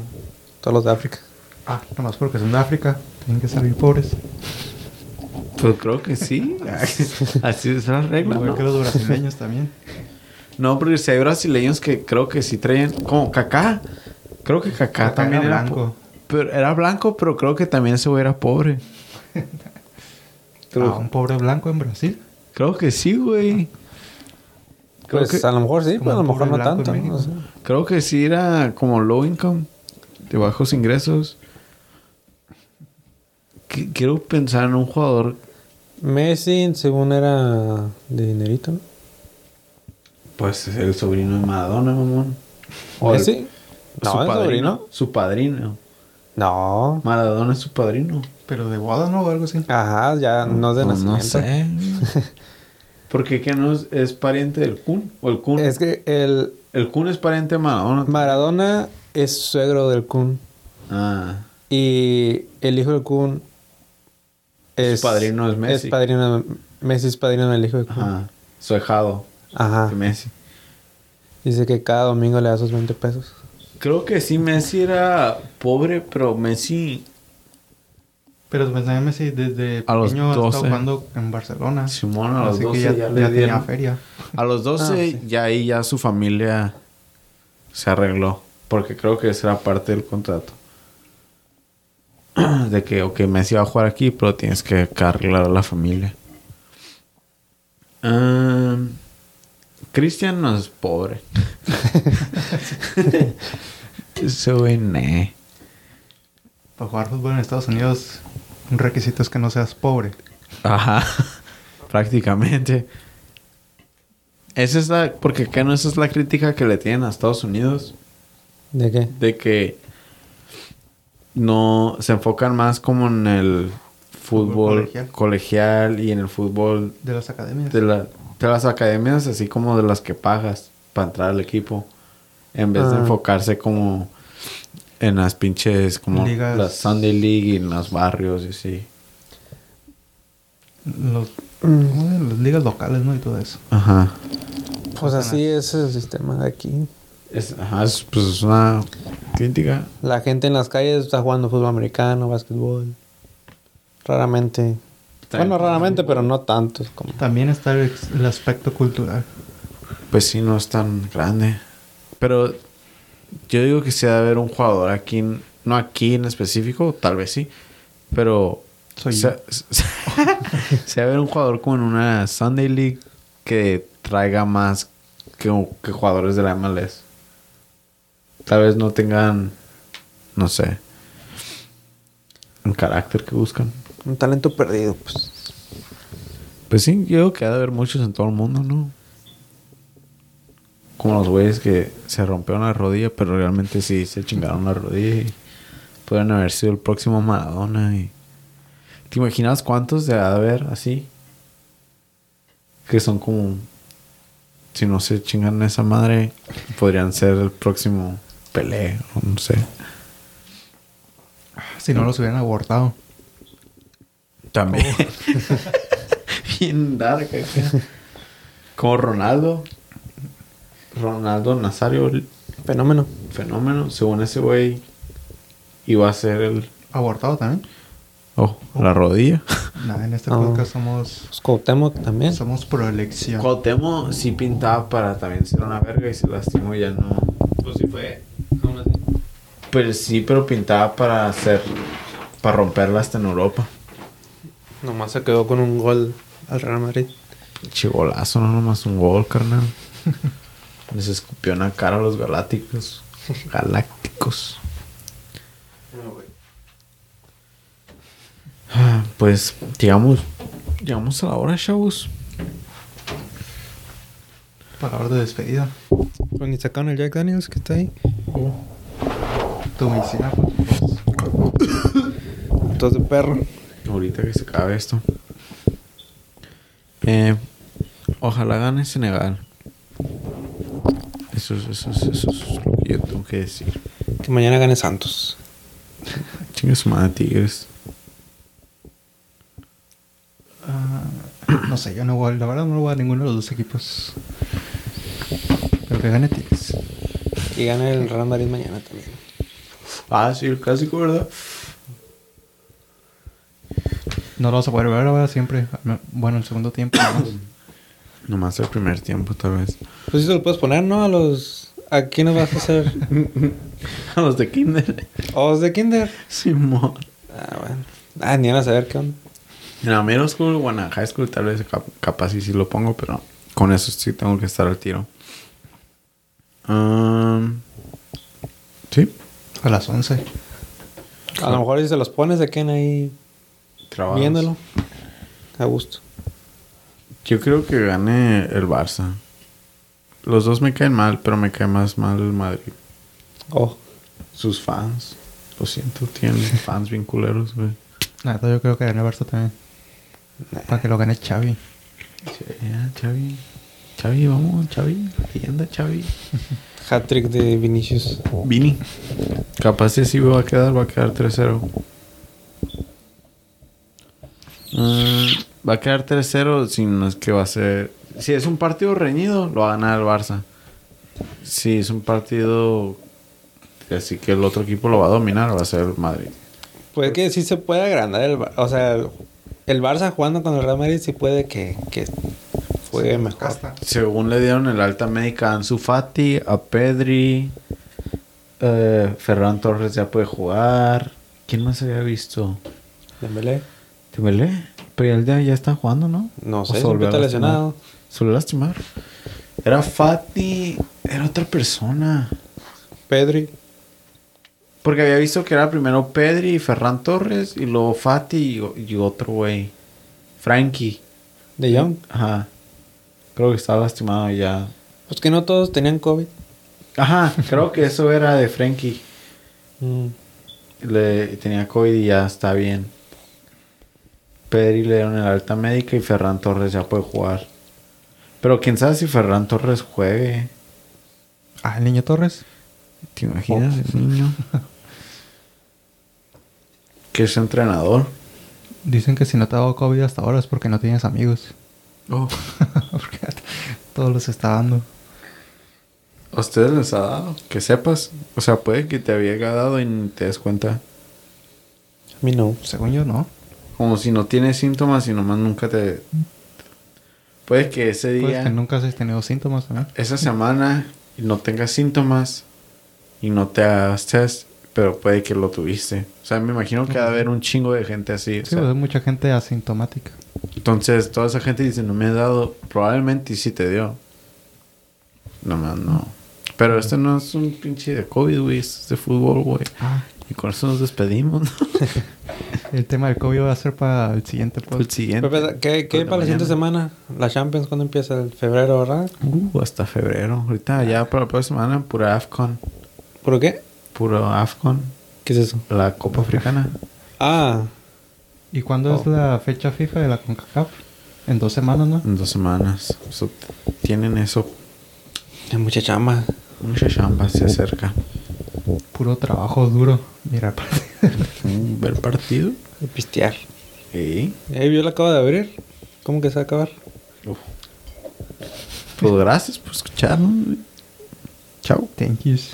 Speaker 3: todos los de África.
Speaker 1: Ah, nomás porque son de África. Tienen que salir pobres.
Speaker 2: Pues creo que sí. [laughs] Así es la regla.
Speaker 1: Igual
Speaker 2: ¿no?
Speaker 1: que los brasileños también.
Speaker 2: No, porque si hay brasileños que creo que sí traían. Como Kaká. Creo que Kaká,
Speaker 1: Kaká
Speaker 2: también
Speaker 1: era
Speaker 2: era
Speaker 1: blanco.
Speaker 2: blanco. Pero era blanco, pero creo que también ese güey era pobre. [laughs]
Speaker 1: Ah, un pobre blanco en Brasil.
Speaker 2: Creo que sí, güey. Creo
Speaker 3: Pues
Speaker 2: que-
Speaker 3: a lo mejor sí, pero a lo mejor no tanto.
Speaker 1: México.
Speaker 3: no sé.
Speaker 2: Creo que sí era como low income. De bajos ingresos. Qu- Quiero pensar en un jugador.
Speaker 3: Messi, según era de dinerito, ¿no?
Speaker 2: Pues el sobrino de Maradona, mamón. O el-
Speaker 3: ¿Messi? No, ¿es sobrino?
Speaker 2: Su padrino.
Speaker 3: No.
Speaker 2: Maradona es su padrino.
Speaker 1: Pero de boda, ¿no? O algo así.
Speaker 3: Ajá, ya no es de
Speaker 2: Pues no
Speaker 3: nacimiento.
Speaker 2: sé. [laughs] Porque que no es, es pariente del Kun. O el Kun.
Speaker 3: Es que el
Speaker 2: El Kun es pariente de Maradona.
Speaker 3: Maradona es suegro del Kun.
Speaker 2: Ah.
Speaker 3: Y el hijo del Kun es...
Speaker 2: Su padrino es Messi.
Speaker 3: Es padrino... Messi es padrino del hijo Kun.
Speaker 2: Ajá. Su ahijado
Speaker 3: Ajá.
Speaker 2: de Messi.
Speaker 3: Dice que cada domingo le da sus 20 pesos.
Speaker 2: Creo que sí, Messi era pobre, pero Messi.
Speaker 1: Pero pues también Messi desde
Speaker 2: A los
Speaker 1: pequeño ha
Speaker 2: 12.
Speaker 1: estado jugando en Barcelona.
Speaker 2: Simón a los
Speaker 1: Así
Speaker 2: 12
Speaker 1: que ya,
Speaker 2: ya,
Speaker 1: ya
Speaker 2: le
Speaker 1: tenía feria.
Speaker 2: A los 12
Speaker 3: Ah, sí.
Speaker 2: ya ahí ya su familia se arregló. Porque creo que esa era parte del contrato. [clears throat] De que, ok, Messi va a jugar aquí, pero tienes que arreglar a la familia. Ah, Cristian no es pobre. [laughs] Güey, ne.
Speaker 1: Para jugar fútbol en Estados Unidos, un requisito es que no seas pobre.
Speaker 2: Ajá. [laughs] Prácticamente. Esa es la. Porque acá no esa es la crítica que le tienen a Estados Unidos.
Speaker 3: ¿De qué?
Speaker 2: De que no se enfocan más como en el fútbol,
Speaker 1: Fútbol colegial.
Speaker 2: colegial. y en el fútbol
Speaker 1: De las academias.
Speaker 2: de, la- de las academias, así como de las que pagas para entrar al equipo. En vez de
Speaker 3: Ah.
Speaker 2: enfocarse como en las pinches, como
Speaker 1: Ligas.
Speaker 2: la Sunday League y en los barrios y así.
Speaker 1: Los,
Speaker 3: Mm,
Speaker 1: las ligas locales, ¿no? Y todo eso.
Speaker 2: Ajá.
Speaker 3: Pues así es el sistema de aquí.
Speaker 2: Es, ajá, es, pues es una crítica.
Speaker 3: La gente en las calles está jugando fútbol americano, básquetbol. Raramente.
Speaker 2: También.
Speaker 3: Bueno, raramente, pero no tanto como...
Speaker 1: También está el, aspecto cultural.
Speaker 2: Pues sí, no es tan grande. Pero yo digo que si ha de haber un jugador aquí, no aquí en específico, tal vez sí. Pero
Speaker 1: Soy
Speaker 2: se, [laughs] se ha de haber un jugador como en una Sunday League que traiga más que, que jugadores de la MLS. Tal vez no tengan, no sé, Un carácter que buscan.
Speaker 3: Un talento perdido, pues.
Speaker 2: Pues sí, yo creo que ha de haber muchos en todo el mundo, ¿no? Como los güeyes que se rompieron la rodilla, pero realmente sí se chingaron la rodilla y pueden haber sido el próximo Maradona. Y... ¿Te imaginas cuántos de haber así? Que son como. Si no se chingan esa madre, podrían ser el próximo Pelé, o no sé.
Speaker 1: Si no los hubieran abortado.
Speaker 2: También. [laughs] Bien dark acá. Como Ronaldo. Ronaldo Nazario, el
Speaker 3: Fenómeno.
Speaker 2: fenómeno. Según ese güey, iba a ser el.
Speaker 1: ¿Abortado también?
Speaker 2: Oh, la rodilla.
Speaker 1: Nada, en este [laughs]
Speaker 3: Ah.
Speaker 1: podcast somos,
Speaker 3: Pues Cuauhtémoc también.
Speaker 1: somos pro elección.
Speaker 2: Cuauhtémoc sí pintaba para también ser una verga y se lastimó y ya no.
Speaker 3: Pues sí fue. Aún así.
Speaker 2: Pues sí, pero pintaba para hacer. Para romperla hasta en Europa.
Speaker 3: Nomás se quedó con un gol al Real Madrid.
Speaker 2: Chigolazo, no nomás un gol, carnal. [laughs] Les escupió en la cara a los galácticos. [laughs] Galácticos. Ah, Pues llegamos, llegamos a la hora, chavos.
Speaker 1: Palabra de despedida.
Speaker 3: Pues ni sacaron el Jack Daniels que está ahí.
Speaker 1: Tu medicina. pues,
Speaker 3: Tos de perro.
Speaker 2: Ahorita que se acabe esto. Eh, ojalá gane Senegal. Eso es, eso, es, eso es lo que yo tengo que decir.
Speaker 3: Que mañana gane Santos. [laughs]
Speaker 2: Chingue su madre, Tigres.
Speaker 1: ah, no sé, yo no voy, la verdad no voy a ninguno de los dos equipos. Pero que gane Tigres.
Speaker 3: Y gane el Real Madrid mañana también.
Speaker 2: Ah, sí, el clásico, ¿verdad?
Speaker 1: No lo vas a poder ver ahora siempre. Bueno, el segundo tiempo. nomás. [coughs]
Speaker 2: Nomás el primer tiempo, tal vez.
Speaker 3: Pues sí se lo puedes poner, ¿no? A los... ¿A quiénes vas a hacer? [laughs]
Speaker 2: A los de Kinder.
Speaker 3: ¿O los de Kinder?
Speaker 2: Simón.
Speaker 3: Ah, bueno. Ah, ni van a saber qué onda.
Speaker 2: En la middle school o en la high school tal vez cap- capaz sí, sí lo pongo, pero con eso sí tengo que estar al tiro. Um, sí.
Speaker 1: A las 11.
Speaker 3: A lo mejor si se los pones, se quedan ahí
Speaker 2: Trabados.
Speaker 3: viéndolo. A gusto.
Speaker 2: Yo creo que gane el Barça. Los dos me caen mal, pero me cae más mal el Madrid.
Speaker 3: Oh.
Speaker 2: Sus fans. Lo siento, tienen [laughs] fans bien culeros, güey.
Speaker 1: Nada, yo creo que gane Barça también. Para que lo gane Xavi.
Speaker 2: Sí, ya, Xavi. Xavi, vamos, Xavi. Leyenda, Xavi. [laughs]
Speaker 3: Hat-trick de Vinicius.
Speaker 2: Vini. Capaz si así va a quedar, va a quedar 3-0. Mm, va a quedar 3-0 si no es que va a ser... Si es un partido reñido, lo va a ganar el Barça. Si es un partido... Así que el otro equipo lo va a dominar, va a ser el Madrid.
Speaker 3: Puede que sí se puede agrandar el... O sea, el, el Barça jugando con el Real Madrid sí puede que, que mejor.
Speaker 1: Casta.
Speaker 2: Según le dieron el alta médica a Ansu Fati, a Pedri, eh, Ferran Torres ya puede jugar. ¿Quién más había visto?
Speaker 3: Dembélé.
Speaker 2: Dembélé. Pero él ya, ya está jugando, ¿no?
Speaker 3: No
Speaker 2: ¿O
Speaker 3: sé,
Speaker 2: se
Speaker 3: siempre está lesionado.
Speaker 2: Se volvió a lastimar. Era Fati. Era otra persona.
Speaker 3: Pedri.
Speaker 2: Porque había visto que era primero Pedri y Ferran Torres. Y luego Fati y, y otro güey. Frankie.
Speaker 3: De Jong.
Speaker 2: Ajá. Creo que estaba lastimado ya.
Speaker 3: Pues que no todos tenían COVID.
Speaker 2: Ajá. Creo que eso era de Frankie.
Speaker 3: Mm.
Speaker 2: Le, tenía COVID y ya está bien. Pedri le dieron el alta médica y Ferran Torres ya puede jugar. Pero quién sabe si Ferran Torres juegue.
Speaker 1: Ah, el niño Torres.
Speaker 2: ¿Te imaginas el niño? [laughs] que es entrenador.
Speaker 1: Dicen que si no te ha dado COVID hasta ahora es porque no tienes amigos.
Speaker 2: Oh. [laughs]
Speaker 1: porque todos los está dando.
Speaker 2: ¿A ustedes les ha dado? Que sepas. O sea, puede que te había dado y ni te des cuenta.
Speaker 3: A mí no.
Speaker 1: Según yo, no.
Speaker 2: Como si no tienes síntomas y nomás nunca te... Puede que ese día...
Speaker 1: que nunca has tenido síntomas también.
Speaker 2: esa semana y no tengas síntomas y no te hagas test, pero puede que lo tuviste. O sea, me imagino que va a haber un chingo de gente así. o
Speaker 1: Sí,
Speaker 2: sea,
Speaker 1: pues hay mucha gente asintomática.
Speaker 2: Entonces, toda esa gente dice, no me he dado, probablemente sí te dio. Nomás no. Pero este no es un pinche de COVID, güey, esto es de fútbol, güey.
Speaker 1: Ah,
Speaker 2: Y con eso nos despedimos. ¿no? [laughs]
Speaker 1: El tema del COVID va a ser para el siguiente
Speaker 2: El
Speaker 1: podcast.
Speaker 2: siguiente.
Speaker 3: Pepe, ¿Qué, qué para la siguiente semana? La Champions, ¿cuándo empieza? ¿El febrero, verdad?
Speaker 2: Uh, hasta febrero. Ahorita ya para la próxima semana, pura AFCON.
Speaker 3: ¿Por qué?
Speaker 2: Puro AFCON.
Speaker 3: ¿Qué es eso?
Speaker 2: La Copa Africana.
Speaker 3: Ah,
Speaker 1: ¿Y cuándo es
Speaker 2: Oh.
Speaker 1: la fecha FIFA de la CONCACAF? En dos semanas, ¿no?
Speaker 2: En dos semanas. Tienen eso.
Speaker 3: hay mucha chamba.
Speaker 2: Mucha chamba se acerca.
Speaker 1: Puro trabajo duro. Mira, [laughs]
Speaker 2: Ver partido.
Speaker 3: De pistear.
Speaker 2: Sí.
Speaker 3: Ahí yo la acabo de abrir. ¿Cómo que se va a acabar?
Speaker 2: Pues gracias por escucharnos. Chao.
Speaker 1: thank yous.